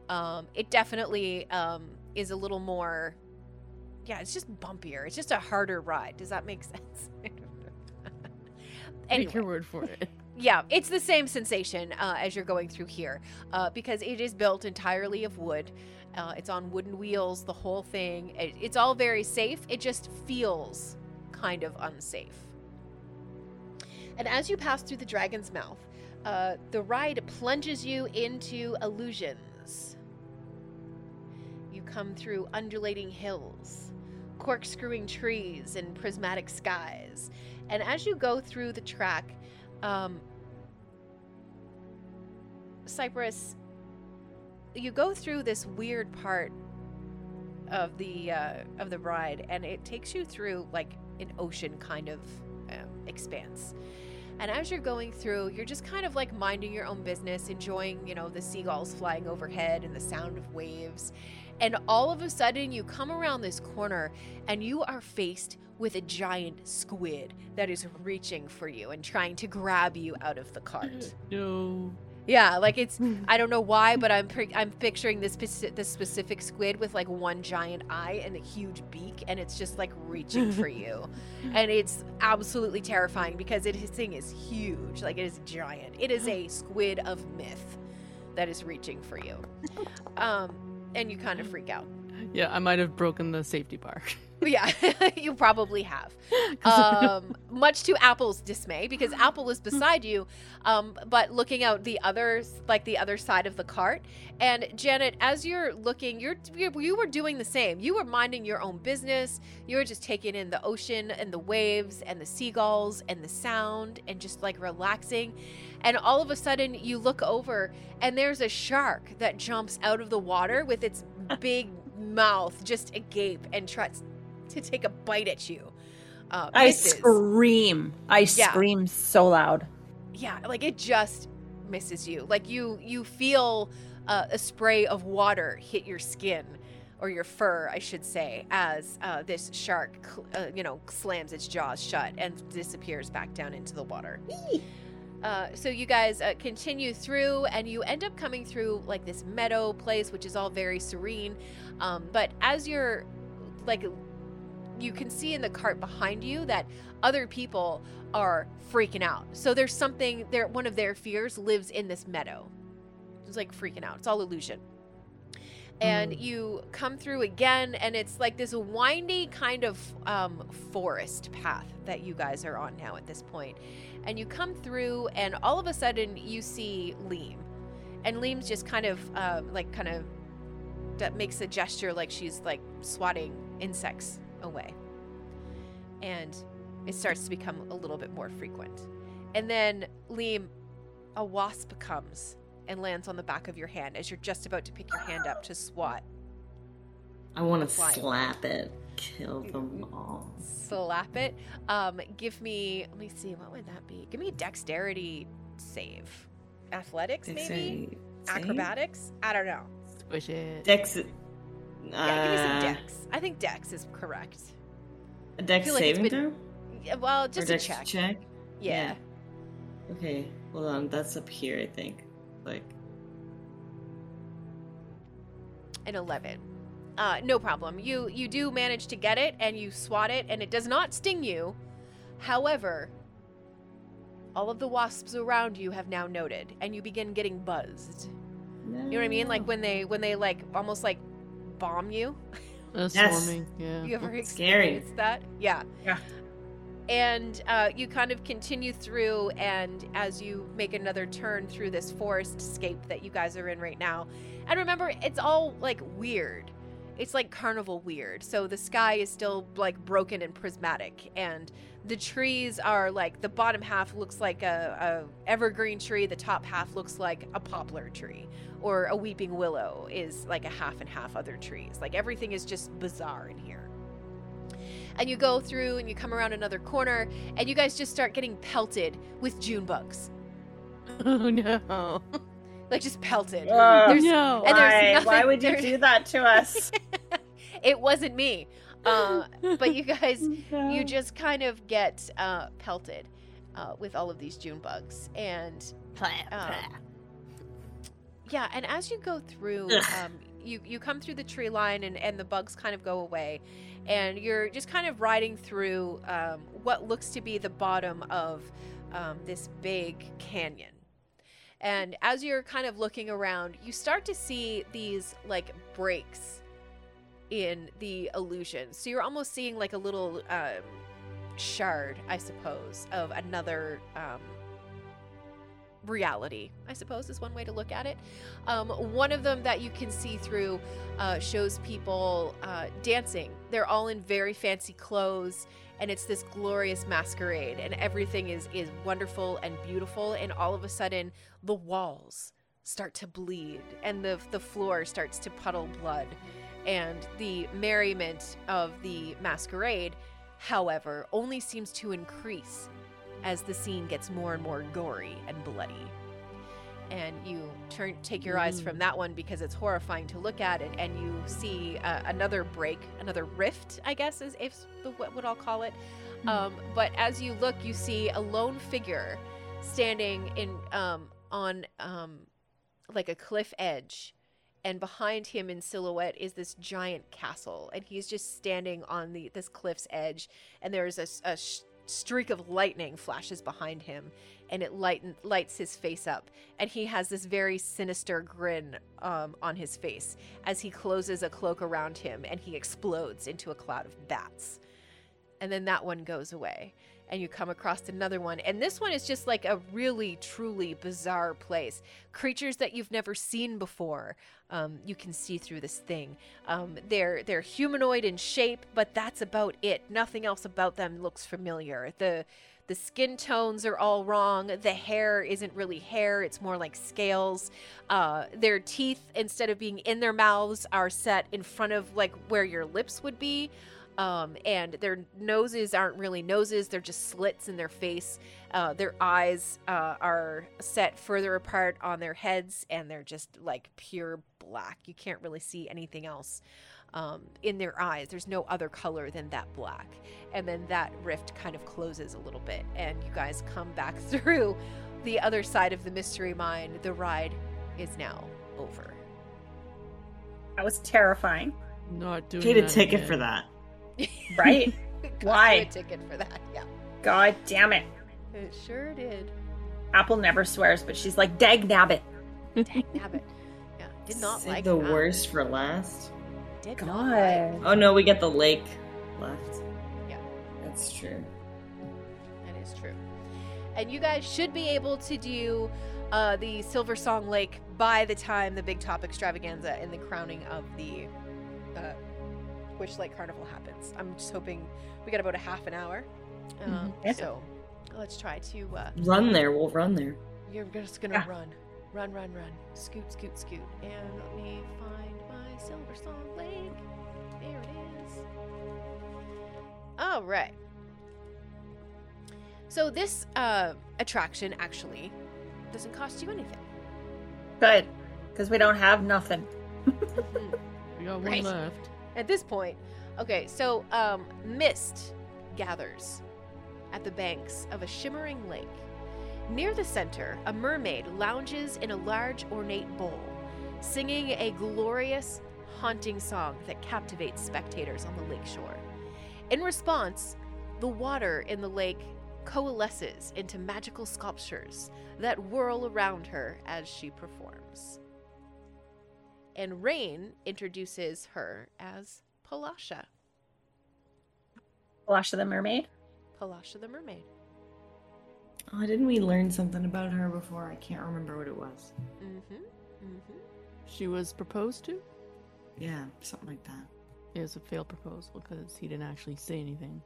Um, it definitely um, is a little more. Yeah, it's just bumpier. It's just a harder ride. Does that make <laughs> sense? Take your word for it. yeah, it's the same sensation uh, as you're going through here uh, because it is built entirely of wood. Uh, it's on wooden wheels, the whole thing. It, it's all very safe. It just feels kind of unsafe. And as you pass through the dragon's mouth, uh, the ride plunges you into illusions. You come through undulating hills, corkscrewing trees, and prismatic skies. And as you go through the track, um, Cypress, you go through this weird part of the uh, of the ride, and it takes you through like an ocean kind of um, expanse. And as you're going through, you're just kind of like minding your own business, enjoying, you know, the seagulls flying overhead and the sound of waves. And all of a sudden, you come around this corner and you are faced with a giant squid that is reaching for you and trying to grab you out of the cart. <laughs> No. Yeah, like it's <laughs> I don't know why, but I'm pre- I'm picturing this speci- this specific squid with like one giant eye and a huge beak, and it's just like reaching for <laughs> you, and it's absolutely terrifying because it, his thing is huge, like it is giant. It is a <gasps> squid of myth that is reaching for you, <laughs> um, and you kind of freak out. Yeah, I might have broken the safety bar. Yeah, <laughs> you probably have. <laughs> Um, much to Apple's dismay, because <gasps> Apple is beside you, um, but looking out the other, like the other side of the cart. And Janet, as you're looking, you're you you were doing the same. You were minding your own business. You were just taking in the ocean and the waves and the seagulls and the sound and just like relaxing. And all of a sudden, you look over and there's a shark that jumps out of the water with its <laughs> big mouth just agape and tries to take a bite at you. Uh, I misses. scream. I Yeah. scream so loud. yeah, like it just misses you. Like you you feel uh, a spray of water hit your skin or your fur, I should say, as uh, this shark, uh, you know, slams its jaws shut and disappears back down into the water. Uh, so you guys uh, continue through, and you end up coming through like this meadow place, which is all very serene. Um, but as you're like, you can see in the cart behind you that other people are freaking out. So there's something there. One of their fears lives in this meadow. It's like freaking out. It's all illusion. And Mm. you come through again, and it's like this windy kind of um, forest path that you guys are on now at this point. And you come through, and all of a sudden you see Liam, and Liam's just kind of uh, like kind of that makes a gesture like she's like swatting insects away. And it starts to become a little bit more frequent. And then Liam, a wasp comes and lands on the back of your hand as you're just about to pick your hand up to swat. I want to slap it, kill them all. Slap it. Um, give me let me see, what would that be? Give me dexterity save. Athletics, maybe? Save? Acrobatics? I don't know. Squish it. Dex. Yeah, give me some dex. I think dex is correct. A dex like saving been- throw? Yeah, well, Or just a dex check. check? Yeah. Okay, hold on. That's up here, I think. Like, an 11 uh, no problem you you do manage to get it and you swat it and it does not sting you however all of the wasps around you have now noted and you begin getting buzzed you know what i mean like when they when they like almost like bomb you Uh, Yes. swarming. Yeah. you ever Scary. experienced that yeah Yeah. and uh, you kind of continue through and as you make another turn through this forest scape that you guys are in right now and remember it's all like weird it's like carnival weird. So the sky is still like broken and prismatic and the trees are like the bottom half looks like a, a evergreen tree the top half looks like a poplar tree or a weeping willow is like a half and half other trees. Like everything is just bizarre in here. And you go through and you come around another corner and you guys just start getting pelted with june bugs. <laughs> Oh no. <laughs> like just pelted Ugh. There's- no. and there's Why? nothing- Why would you there's- do <laughs> that to us? <laughs> it wasn't me uh, but you guys <laughs> No. you just kind of get uh, pelted uh, with all of these June bugs. And um, yeah, and as you go through, um, you you come through the tree line, and and the bugs kind of go away, and you're just kind of riding through um, what looks to be the bottom of um, this big canyon. And as you're kind of looking around, you start to see these like breaks in the illusion. So you're almost seeing like a little um, shard, I suppose, of another um, reality, I suppose is one way to look at it. Um, one of them that you can see through uh, shows people uh, dancing. They're all in very fancy clothes, and it's this glorious masquerade, and everything is is wonderful and beautiful. And all of a sudden, the walls start to bleed, and the the floor starts to puddle blood, and the merriment of the masquerade, however, only seems to increase as the scene gets more and more gory and bloody. And you turn, take your eyes from that one because it's horrifying to look at, and, and you see uh, another break, another rift, I guess is if the what, would I'll call it. Um, but as you look, you see a lone figure standing in um, on um, like a cliff edge, and behind him in silhouette is this giant castle, and he's just standing on the this cliff's edge, and there's a sh- streak of lightning flashes behind him, and it lighten, lights his face up, and he has this very sinister grin um, on his face as he closes a cloak around him, and he explodes into a cloud of bats. And then that one goes away and you come across another one. And this one is just like a really truly bizarre place. Creatures that you've never seen before um, you can see through this thing. Um, they're they're humanoid in shape but that's about it. Nothing else about them looks familiar. The the skin tones are all wrong. The hair isn't really hair. It's more like scales. Uh, their teeth instead of being in their mouths are set in front of like where your lips would be um, and their noses aren't really noses they're just slits in their face. Uh, their eyes uh, are set further apart on their heads and they're just like pure black. You can't really see anything else um, in their eyes. There's no other color than that black. And then that rift kind of closes a little bit and you guys come back <laughs> through the other side of the mystery mine. The ride is now over. That was terrifying, Not doing Paid a ticket again. for that. Right? <laughs> Cost you Why? a ticket for that yeah God damn it. it sure did Apple never swears, but she's like, dag nabbit. Dang nabbit. Yeah, did not Save like the that. worst for last. Did not like. God. Oh no, we get the lake left. Yeah. That's true. That is true. And you guys should be able to do uh, the Silversong Lake by the time the Big Top Extravaganza and the crowning of the uh, Witchlight Carnival happens. I'm just hoping we got about a half an hour. Um, Yeah. So let's try to. Uh, Run there. We'll run there. you're just gonna Yeah. run, run, run, run, scoot, scoot, scoot, and let me find my Silversong Lake. There it is. All right. So this uh, attraction actually doesn't cost you anything. Good. Because we don't have nothing. <laughs> We got one Right. left. At this point, okay, so um, mist gathers at the banks of a shimmering lake. Near the center, a mermaid lounges in a large ornate bowl, singing a glorious, haunting song that captivates spectators on the lake shore. In response, the water in the lake coalesces into magical sculptures that whirl around her as she performs. And Rain introduces her as Palasha, Flash of the Mermaid. Palasha the mermaid. Oh, didn't we learn something about her before? I can't remember what it was. Mm-hmm. Mm-hmm. She was proposed to. Yeah, something like that. It was a failed proposal because he didn't actually say anything.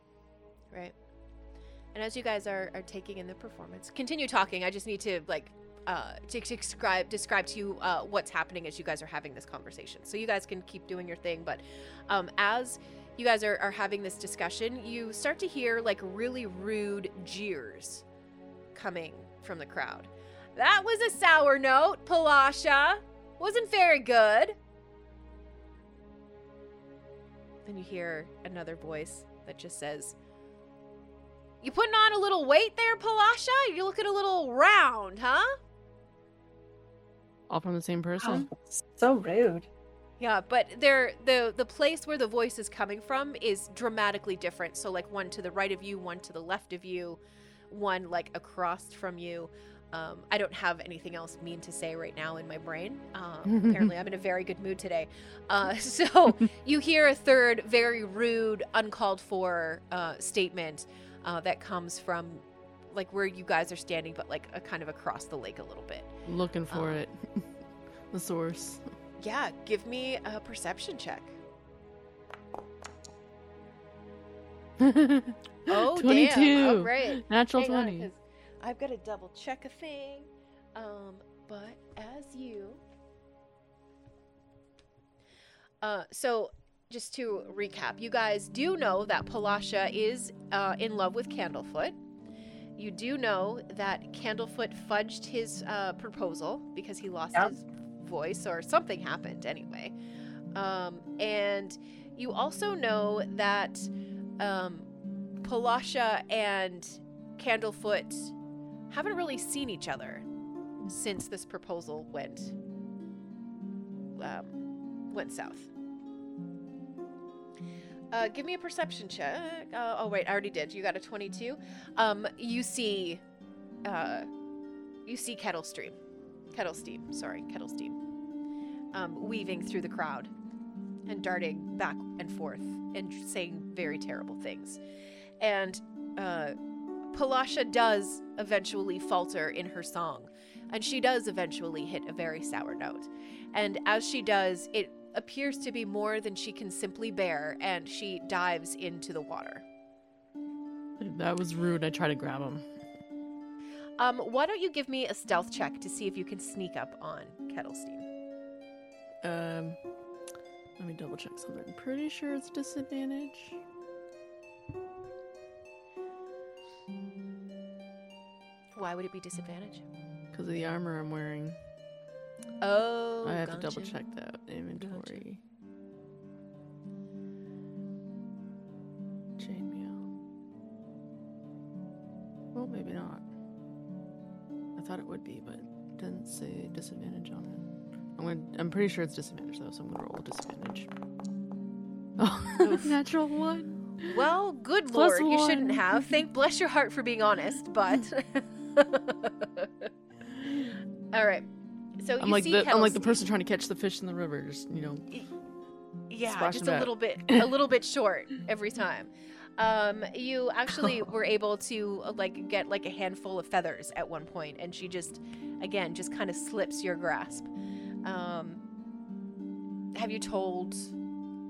Right. And as you guys are, are taking in the performance, continue talking. I just need to like uh to describe describe to you uh what's happening as you guys are having this conversation. So you guys can keep doing your thing, but um as you guys are, are having this discussion, you start to hear like really rude jeers coming from the crowd. That was a sour note, Palasha. Wasn't very good. Then you hear another voice that just says, You putting on a little weight there, Palasha? You're looking a little round, huh? All from the same person. Oh, so rude. Yeah, but they're the the place where the voice is coming from is dramatically different. So like one to the right of you, one to the left of you, one like across from you. Um, I don't have anything else mean to say right now in my brain. Um, <laughs> apparently, I'm in a very good mood today. Uh, <laughs> so <laughs> you hear a third, very rude, uncalled for uh, statement uh, that comes from like where you guys are standing, but like a kind of across the lake a little bit. Looking for Uh, it. <laughs> the source. Yeah, give me a perception check. <laughs> Oh, 22. damn. All right. Natural Hang on, I've got to double check a thing. Um, but as you. Uh, so just to recap, you guys do know that Palasha is uh, in love with Candlefoot. You do know that Candlefoot fudged his uh, proposal because he lost Yep. his voice or something happened anyway. Um, and you also know that um, Palasha and Candlefoot haven't really seen each other since this proposal went um, went south. Uh, give me a perception check. Uh, oh wait, I already did. You got a twenty-two. Um, you see, uh, you see Kettle Stream, Kettle Steam. Sorry, Kettle Steam, um, weaving through the crowd and darting back and forth and saying very terrible things. And uh, Palasha does eventually falter in her song, and she does eventually hit a very sour note. And as she does, it appears to be more than she can simply bear, and she dives into the water. That was rude. I tried to grab him. Um, why don't you give me a stealth check to see if you can sneak up on Kettlesteam? Um, let me double check something. I'm pretty sure it's disadvantage. Why would it be disadvantage? Because of the armor I'm wearing. Oh, I have to double gotcha. check that inventory. Chainmail. Well, maybe not. I thought it would be, but it didn't say disadvantage on it. I'm gonna, I'm pretty sure it's disadvantage though, so I'm gonna roll disadvantage. <laughs> Oh, <laughs> natural one. Well, good Plus lord, you shouldn't have. <laughs> Thank bless your heart for being honest, but all right. So I'm like the I'm like the person trying to catch the fish in the river. Just you know, Yeah, just a back. little bit, <laughs> a little bit short every time. Um, you actually <laughs> were able to uh, like get like a handful of feathers at one point, and she just, again, just kind of slips your grasp. Um, have you told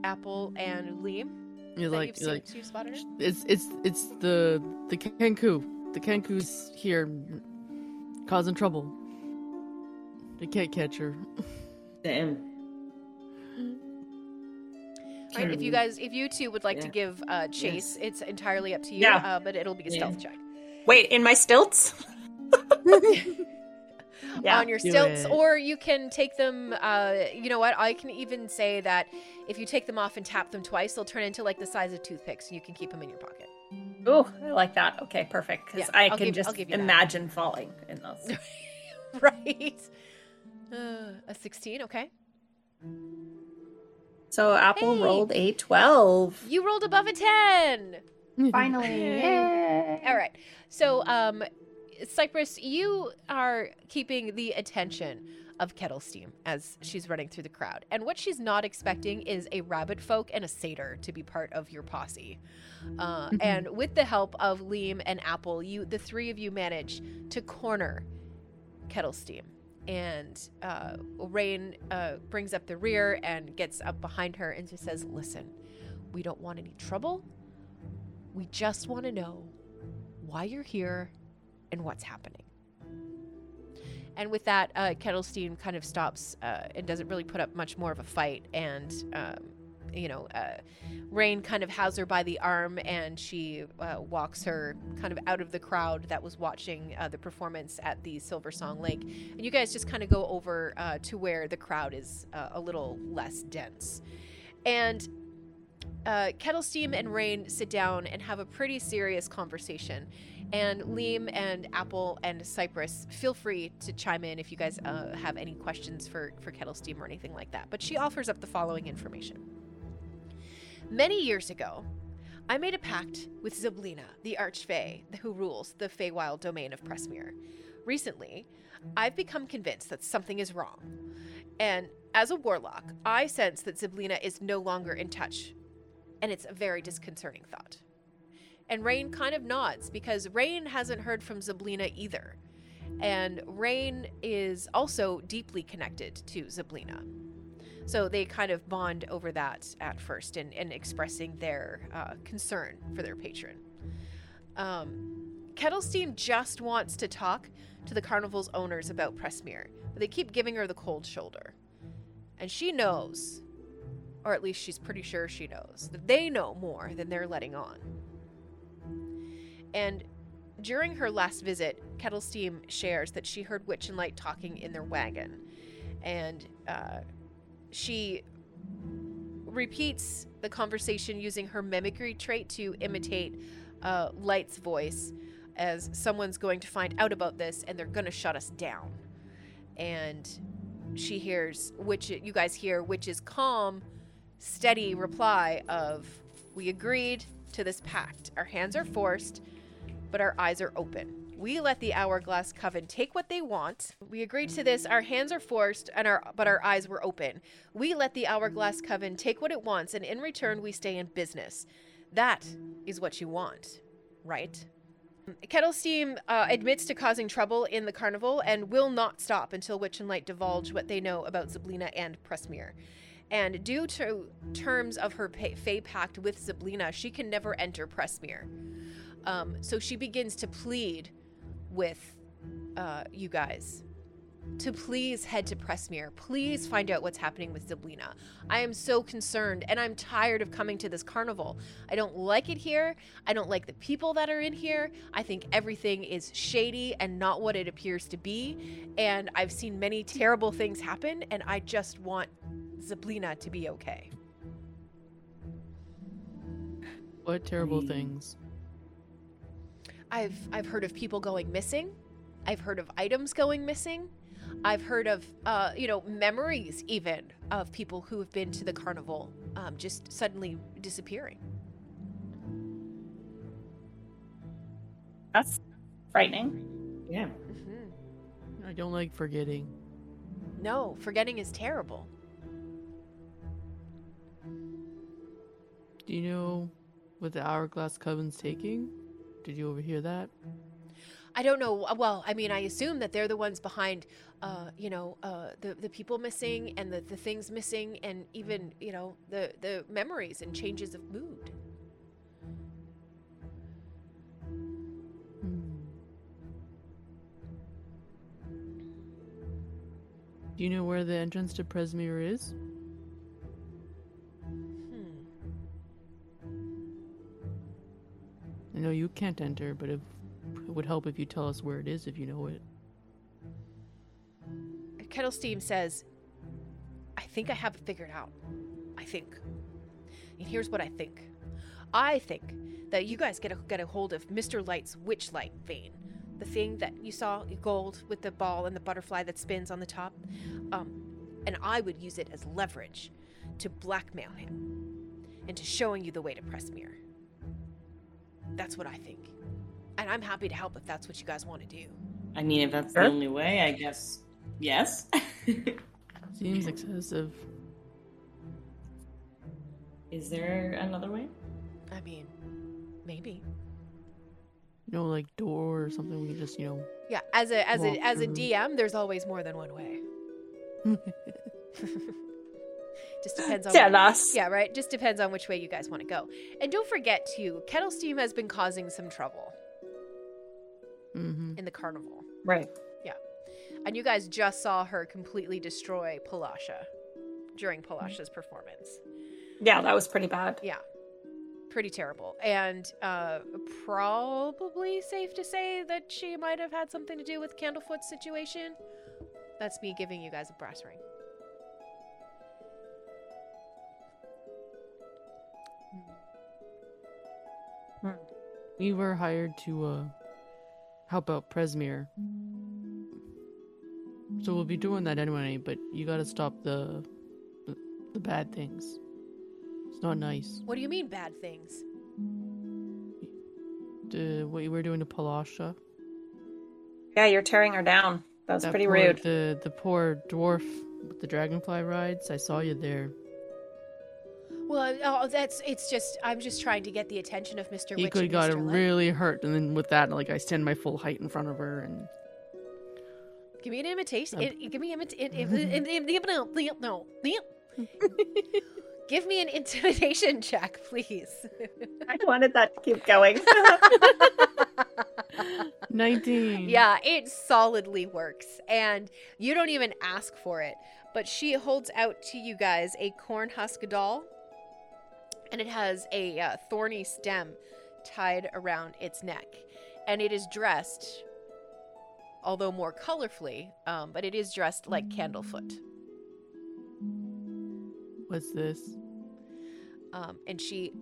Apple and Liam you're like you've you're seen like you spotted her? It's it's it's the the Kenku. The Kenku's here causing trouble. They can't catch her. Damn. All right, if you guys, if you two would like to give uh, chase, it's entirely up to you. Yeah. Uh, but it'll be a Yeah. stealth check. Wait, in my stilts? <laughs> yeah. on your stilts, it. or you can take them. Uh, you know what? I can even say that if you take them off and tap them twice, they'll turn into like the size of toothpicks, and you can keep them in your pocket. Ooh, I like that. Okay, perfect. Because Yeah, I I'll can give- just I'll give you that. imagine falling in those. <laughs> right? Uh, a sixteen. Okay. So Apple Hey. rolled a 12. You rolled above a ten. Finally. Yay. All right. So, um, Cypress, you are keeping the attention of Kettle Steam as she's running through the crowd. And what she's not expecting is a rabbit folk and a satyr to be part of your posse. Uh, and with the help of Liam and Apple, you the three of you manage to corner Kettle Steam. And uh, Rain uh, brings up the rear and gets up behind her and just says, Listen, we don't want any trouble. We just want to know why you're here and what's happening. And with that, uh, Kettlesteam kind of stops uh, and doesn't really put up much more of a fight. And, um, you know, uh, Rain kind of has her by the arm and she uh, walks her kind of out of the crowd that was watching uh, the performance at the Silversong Lake. And you guys just kind of go over uh, to where the crowd is uh, a little less dense. And uh, Kettlesteam and Rain sit down and have a pretty serious conversation. And Liam and Apple and Cypress, feel free to chime in if you guys uh, have any questions for, for Kettle Steam or anything like that. But she offers up the following information. Many years ago, I made a pact with Zybilna, the Archfey, who rules the Feywild domain of Prismeer. Recently, I've become convinced that something is wrong. And as a warlock, I sense that Zybilna is no longer in touch and it's a very disconcerting thought. And Rain kind of nods because Rain hasn't heard from Zybilna either. And Rain is also deeply connected to Zybilna. So they kind of bond over that at first and, and expressing their uh, concern for their patron. Um, Kettlesteam just wants to talk to the carnival's owners about Prismeer, but they keep giving her the cold shoulder. And she knows or at least she's pretty sure she knows, that they know more than they're letting on. And during her last visit, Kettle Steam shares that she heard Witch and Light talking in their wagon. And uh, she repeats the conversation using her mimicry trait to imitate uh, Light's voice as someone's going to find out about this and they're going to shut us down. And she hears, which you guys hear, which is calm, steady reply of, We agreed to this pact. Our hands are forced, but our eyes are open. We let the hourglass coven take what they want. We agreed to this. Our hands are forced, and our but our eyes were open. We let the hourglass coven take what it wants, and in return, we stay in business. That is what you want, right? Kettle Steam uh, admits to causing trouble in the carnival and will not stop until Witch and Light divulge what they know about Zybilna and Prismeer. And due to terms of her Fey pact with Zybilna, she can never enter Prismeer. Um, so she begins to plead with uh, you guys to please head to Prismeer. Please find out what's happening with Zybilna. I am so concerned and I'm tired of coming to this carnival. I don't like it here. I don't like the people that are in here. I think everything is shady and not what it appears to be. And I've seen many terrible things happen and I just want Zybilna to be okay. What terrible things? I've I've heard of people going missing. I've heard of items going missing. I've heard of uh, you know memories even of people who have been to the carnival um, just suddenly disappearing. That's frightening. Yeah. hmm I don't like forgetting. No, forgetting is terrible. Do you know what the hourglass coven's taking? Did you overhear that? I don't know. Well, I mean, I assume that they're the ones behind, uh, you know, uh, the the people missing and the, the things missing, and even you know the the memories and changes of mood. Hmm. Do you know where the entrance to Prismeer is? I know you can't enter, but if, it would help if you tell us where it is if you know it. Kettle Steam says, I think I have it figured out. I think. And here's what I think. I think that you guys get a, get a hold of Mr. Light's witch light vein. The thing that you saw, gold with the ball and the butterfly that spins on the top. Um, and I would use it as leverage to blackmail him into showing you the way to Prismeer. That's what I think. And I'm happy to help if that's what you guys want to do. I mean, if that's Sure. the only way, I guess yes. <laughs> Seems excessive. Is there another way? I mean, maybe. You know, like door or something we just, you know. Yeah, as a as a Walk as a. DM, there's always more than one way. <laughs> <laughs> Just depends on Tell us. Yeah, right. Just depends on which way you guys want to go. And don't forget too, Kettle Steam has been causing some trouble hmm in the carnival. Right. Yeah. And you guys just saw her completely destroy Palasha during Palasha's performance. Yeah, that was pretty bad. Yeah. Pretty terrible. And uh probably safe to say that she might have had something to do with Candlefoot's situation. That's me giving you guys a brass ring. We were hired to uh help out Prismeer. So we'll be doing that anyway, but you gotta stop the the, the bad things. It's not nice. What do you mean bad things? The what you were doing to Palasha. Yeah, you're tearing her down. That was That pretty poor- rude. The the poor dwarf with the dragonfly rides. I saw you there. Well, oh, that's it's just I'm just trying to get the attention of Mr. He Witch could have got Mr. Light. really hurt, and then with that, like I stand my full height in front of her, and Give me an imitation. Um, give me an imitation. <laughs> No, give me an intimidation check, please. <laughs> I wanted that to keep going. <laughs> nineteen. yeah, it solidly works, and you don't even ask for it. But she holds out to you guys a corn husk doll, and it has a uh, thorny stem tied around its neck. and it is dressed, although more colorfully, um, but it is dressed like Candlefoot. What's this? Um, and she,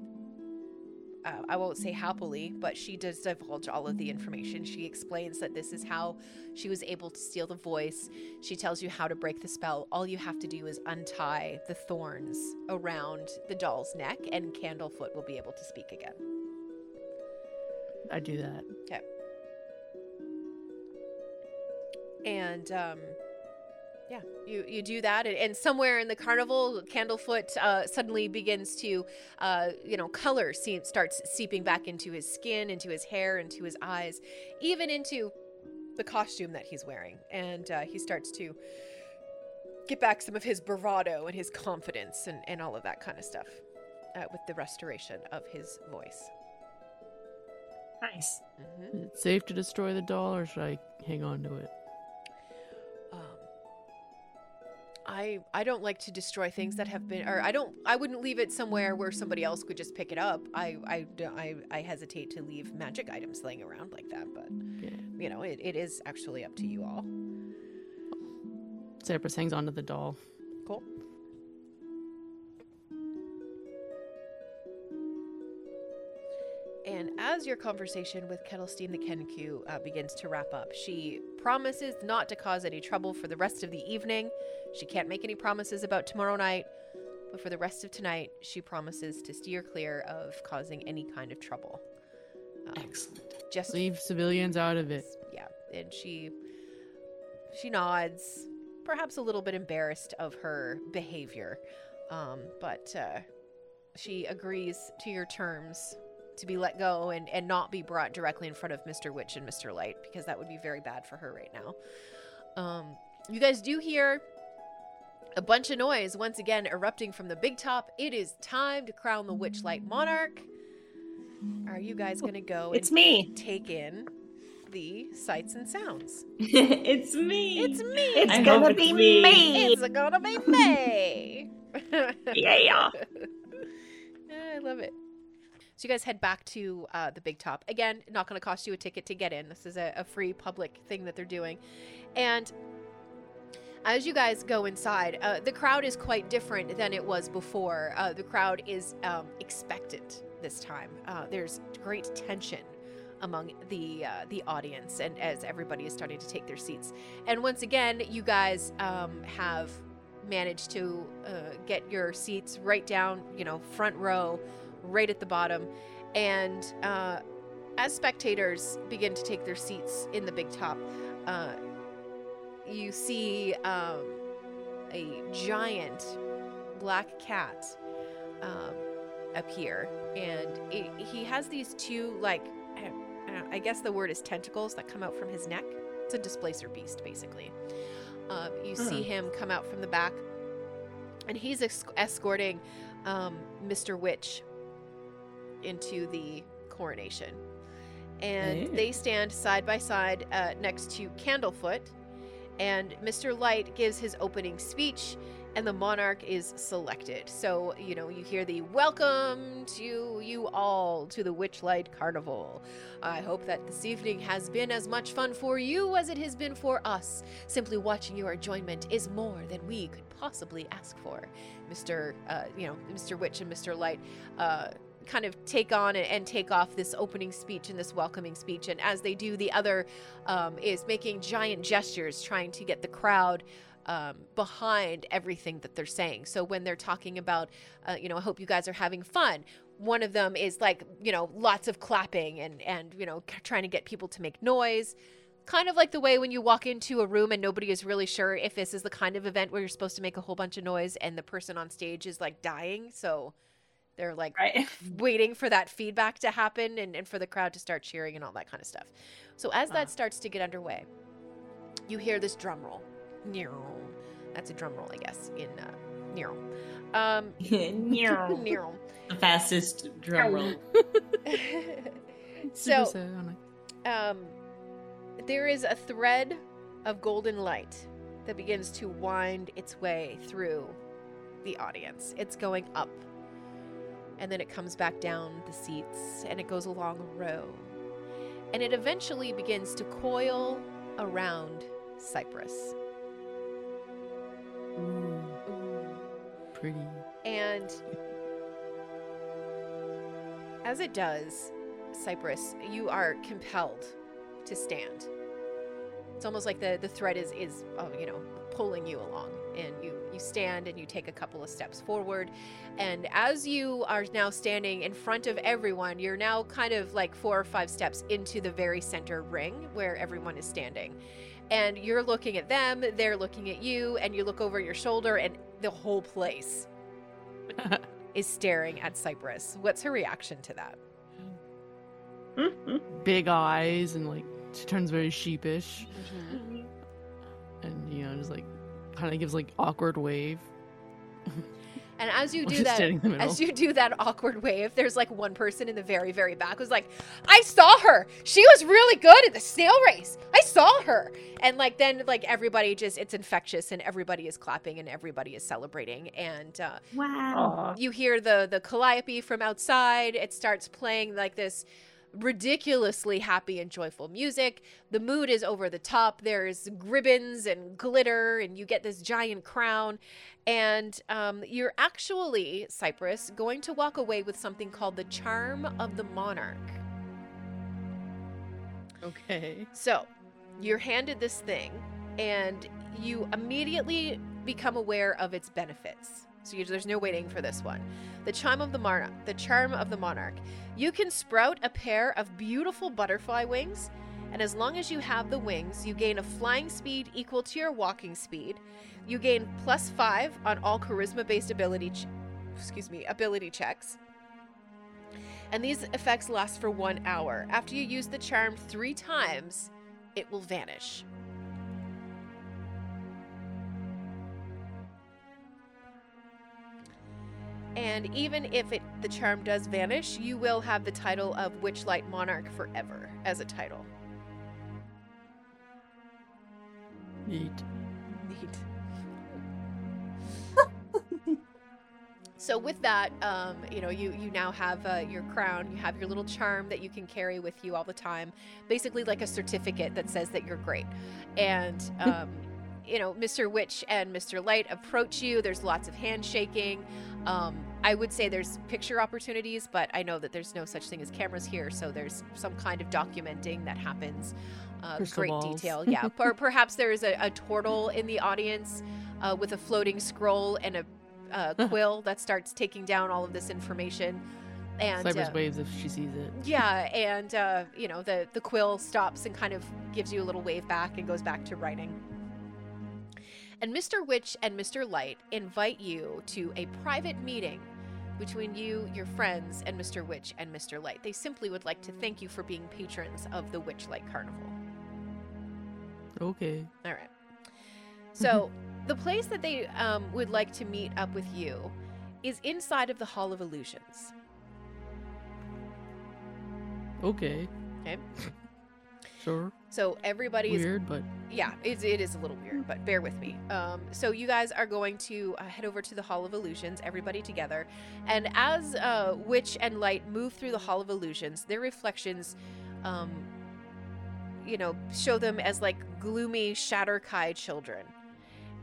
uh, I won't say happily, but she does divulge all of the information. She explains that this is how she was able to steal the voice. She tells you how to break the spell. All you have to do is untie the thorns around the doll's neck, and Candlefoot will be able to speak again. I do that. Okay. And um yeah you you do that and, and somewhere in the carnival candlefoot uh, suddenly begins to uh, you know color see, starts seeping back into his skin into his hair into his eyes even into the costume that he's wearing and uh, he starts to get back some of his bravado and his confidence and, and all of that kind of stuff uh, with the restoration of his voice Nice. Mhm. Is it safe to destroy the doll, or should I hang on to it? I I don't like to destroy things that have been or I don't I wouldn't leave it somewhere where somebody else could just pick it up. I I I, I hesitate to leave magic items laying around like that, but Okay. you know, it, it is actually up to you all. Cerberus hangs onto the doll. Cool. As your conversation with Kettlesteam the Kenku uh, begins to wrap up, she promises not to cause any trouble for the rest of the evening. She can't make any promises about tomorrow night, but for the rest of tonight, she promises to steer clear of causing any kind of trouble. Um, Excellent. just Leave civilians out of it. yeah, and she she nods, perhaps a little bit embarrassed of her behavior, um, but uh, she agrees to your terms to be let go and, and not be brought directly in front of Mr. Witch and Mr. Light because that would be very bad for her right now. Um, you guys do hear a bunch of noise once again erupting from the big top. It is time to crown the Witchlight Monarch. Are you guys gonna go It's and me. take in the sights and sounds? <laughs> it's me. It's me. It's I gonna it's be me. me. It's gonna be me. <laughs> Yeah. <laughs> I love it. So you guys head back to uh, the big top again. Not going to cost you a ticket to get in. This is a, a free public thing that they're doing, and as you guys go inside, uh, the crowd is quite different than it was before. Uh, the crowd is um, expectant this time. Uh, there's great tension among the uh, the audience, and as everybody is starting to take their seats. And once again, you guys um, have managed to uh, get your seats right down, you know, front row, right at the bottom. And uh, as spectators begin to take their seats in the big top, uh, you see um, a giant black cat um, appear, and it, he has these two like I, guess the word is tentacles that come out from his neck. It's a displacer beast, basically. Um, you see Hmm. him come out from the back, and he's escorting um, Mr. Witch into the coronation. And Hey. they stand side by side uh, next to Candlefoot, and Mr. Light gives his opening speech, and the monarch is selected. So, you know, you hear the welcome to you all to the Witchlight Carnival. I hope that this evening has been as much fun for you as it has been for us. Simply watching your enjoyment is more than we could possibly ask for. Mr. Uh, you know, Mr. Witch and Mr. Light uh, kind of take on and, take off this opening speech and this welcoming speech. And as they do, the other um, is making giant gestures, trying to get the crowd um, behind everything that they're saying. So when they're talking about, uh, you know, I hope you guys are having fun. One of them is like, you know, lots of clapping and and you know, trying to get people to make noise. Kind of like the way when you walk into a room and nobody is really sure if this is the kind of event where you're supposed to make a whole bunch of noise and the person on stage is like dying. So they're like Right. <laughs> waiting for that feedback to happen and, and for the crowd to start cheering and all that kind of stuff. So as that Ah. starts to get underway, you hear this drum roll. That's a drum roll, I guess, in uh, um, <laughs> <laughs> the Nero. fastest drum roll. so um, there is a thread of golden light that begins to wind its way through the audience. It's going up, and then it comes back down the seats, and it goes along a row. and it eventually begins to coil around Cypress. Ooh, pretty. And as it does, Cypress, you are compelled to stand. It's almost like the, the thread is, is uh, you know, pulling you along. And you, you stand and you take a couple of steps forward. And as you are now standing in front of everyone, you're now kind of like four or five steps into the very center ring where everyone is standing. And you're looking at them, they're looking at you, and you look over your shoulder, and the whole place <laughs> is staring at Cypress. What's her reaction to that? <laughs> Big eyes and like she turns very sheepish mm-hmm. and you know just like kind of gives like awkward wave. <laughs> And as you do that, standing in the middle. as you do that awkward wave, there's like one person in the very, very back who's like, "I saw her. She was really good at the snail race. I saw her." And like then, like everybody just it's infectious, and everybody is clapping and everybody is celebrating. And uh, Aw. you hear the the calliope from outside. It starts playing like this ridiculously happy and joyful music. The mood is over the top. There's ribbons and glitter, and you get this giant crown. And um, you're actually, Cypress, going to walk away with something called the Charm of the Monarch. Okay. So, you're handed this thing, and you immediately become aware of its benefits. So you, there's no waiting for this one. The charm of the monarch. The charm of the monarch. You can sprout a pair of beautiful butterfly wings, and as long as you have the wings, you gain a flying speed equal to your walking speed. You gain plus five on all charisma-based ability, ch- excuse me, ability checks. And these effects last for one hour. After you use the charm three times, it will vanish. And even if it the charm does vanish, you will have the title of Witchlight Monarch forever as a title. Neat. Neat. so with that, um, you know, you you now have uh, your crown. You have your little charm that you can carry with you all the time. Basically, like a certificate that says that you're great. And <laughs> um, you know, Mr. Witch and Mr. Light approach you. There's lots of handshaking. Um, I would say there's picture opportunities, but I know that there's no such thing as cameras here, so there's some kind of documenting that happens. Uh, great detail, <laughs> yeah. or perhaps there is a, a turtle in the audience uh, with a floating scroll and a uh, <laughs> quill that starts taking down all of this information. And Cypress uh, waves if she sees it. yeah, and uh, you know the the quill stops and kind of gives you a little wave back and goes back to writing. And Mr. Witch and Mr. Light invite you to a private meeting between you, your friends, and Mr. Witch and Mr. Light. They simply would like to thank you for being patrons of the Witchlight Carnival. Okay. All right. So, the place that they um, would like to meet up with you is inside of the Hall of Illusions. Okay. Okay. <laughs> Sure. So everybody is Weird, but yeah, it, it is a little weird, but bear with me. Um, so you guys are going to uh, head over to the Hall of Illusions, everybody together, and as uh, Witch and Light move through the Hall of Illusions, their reflections, um, you know, show them as like gloomy shadar-kai children.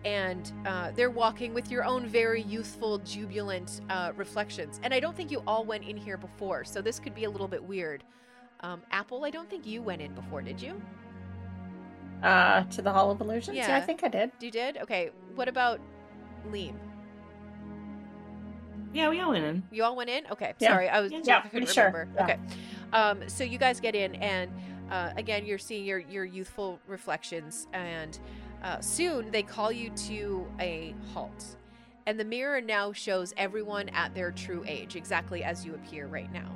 And uh, they're walking with your own very youthful, jubilant uh, reflections. And I don't think you all went in here before, so this could be a little bit weird. Um, Apple, I don't think you went in before, did you? Uh, to the Hall of Illusions? Yeah, I think I did. You did? Okay. What about Liam? Yeah, we all went in. You all went in? Okay. Yeah. Sorry, I was Yeah, I couldn't pretty sure. remember. Yeah. Okay. Um, so you guys get in, and uh, again, you're seeing your your youthful reflections, and uh, soon they call you to a halt, and the mirror now shows everyone at their true age, exactly as you appear right now.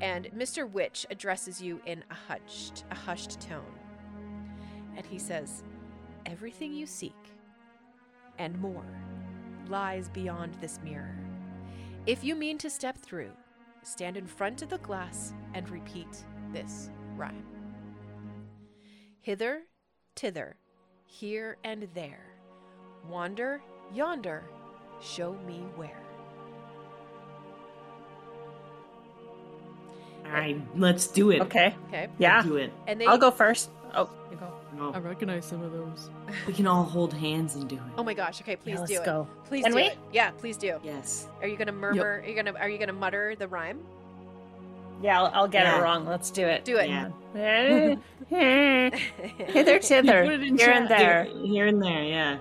And Mr. Witch addresses you in a hushed, a hushed tone, and he says, "Everything you seek, and more, lies beyond this mirror." If you mean to step through, stand in front of the glass and repeat this rhyme Hither, tither, here and there, wander, yonder, show me where. All right, let's do it. Okay. Okay. Yeah. do it. And they I'll go first. Oh, you go. Oh, I recognize some of those. we can all hold hands and do it. Oh my gosh. Okay, please Yeah, let's do it. go. Please Can do we? it. Yeah, please do. Yes. Are you gonna murmur? Are you gonna Are you gonna mutter the rhyme? Yeah, I'll, I'll get Yeah. it wrong. Let's do it. Do it. Yeah. <laughs> Hither, <laughs> You thither, put it in here and chat. there. Here, here and there, yeah.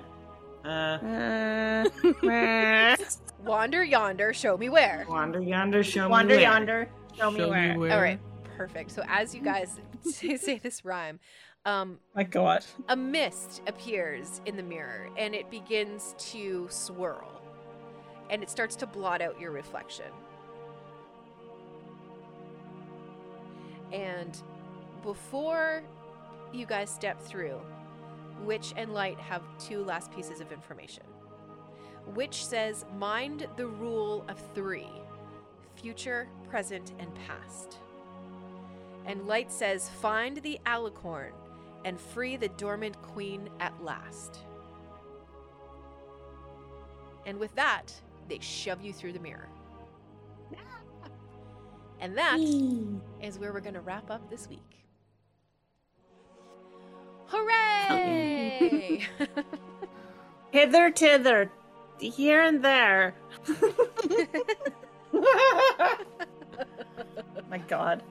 Uh, <laughs> Uh, Wander yonder, show me where. wander yonder, show wander me where. Wander yonder. Show me Show where. me where. All right, perfect. So as you guys <laughs> say say this rhyme, um, My God. a mist appears in the mirror and it begins to swirl, and it starts to blot out your reflection. And before you guys step through, Witch and Light have two last pieces of information. Witch says, Mind the rule of three future, present, and past. And Light says, Find the alicorn and free the dormant queen at last. And with that, they shove you through the mirror. <laughs> And that is where we're going to wrap up this week. Hooray! <laughs> <laughs> Hither, thither, here and there. <laughs> My God.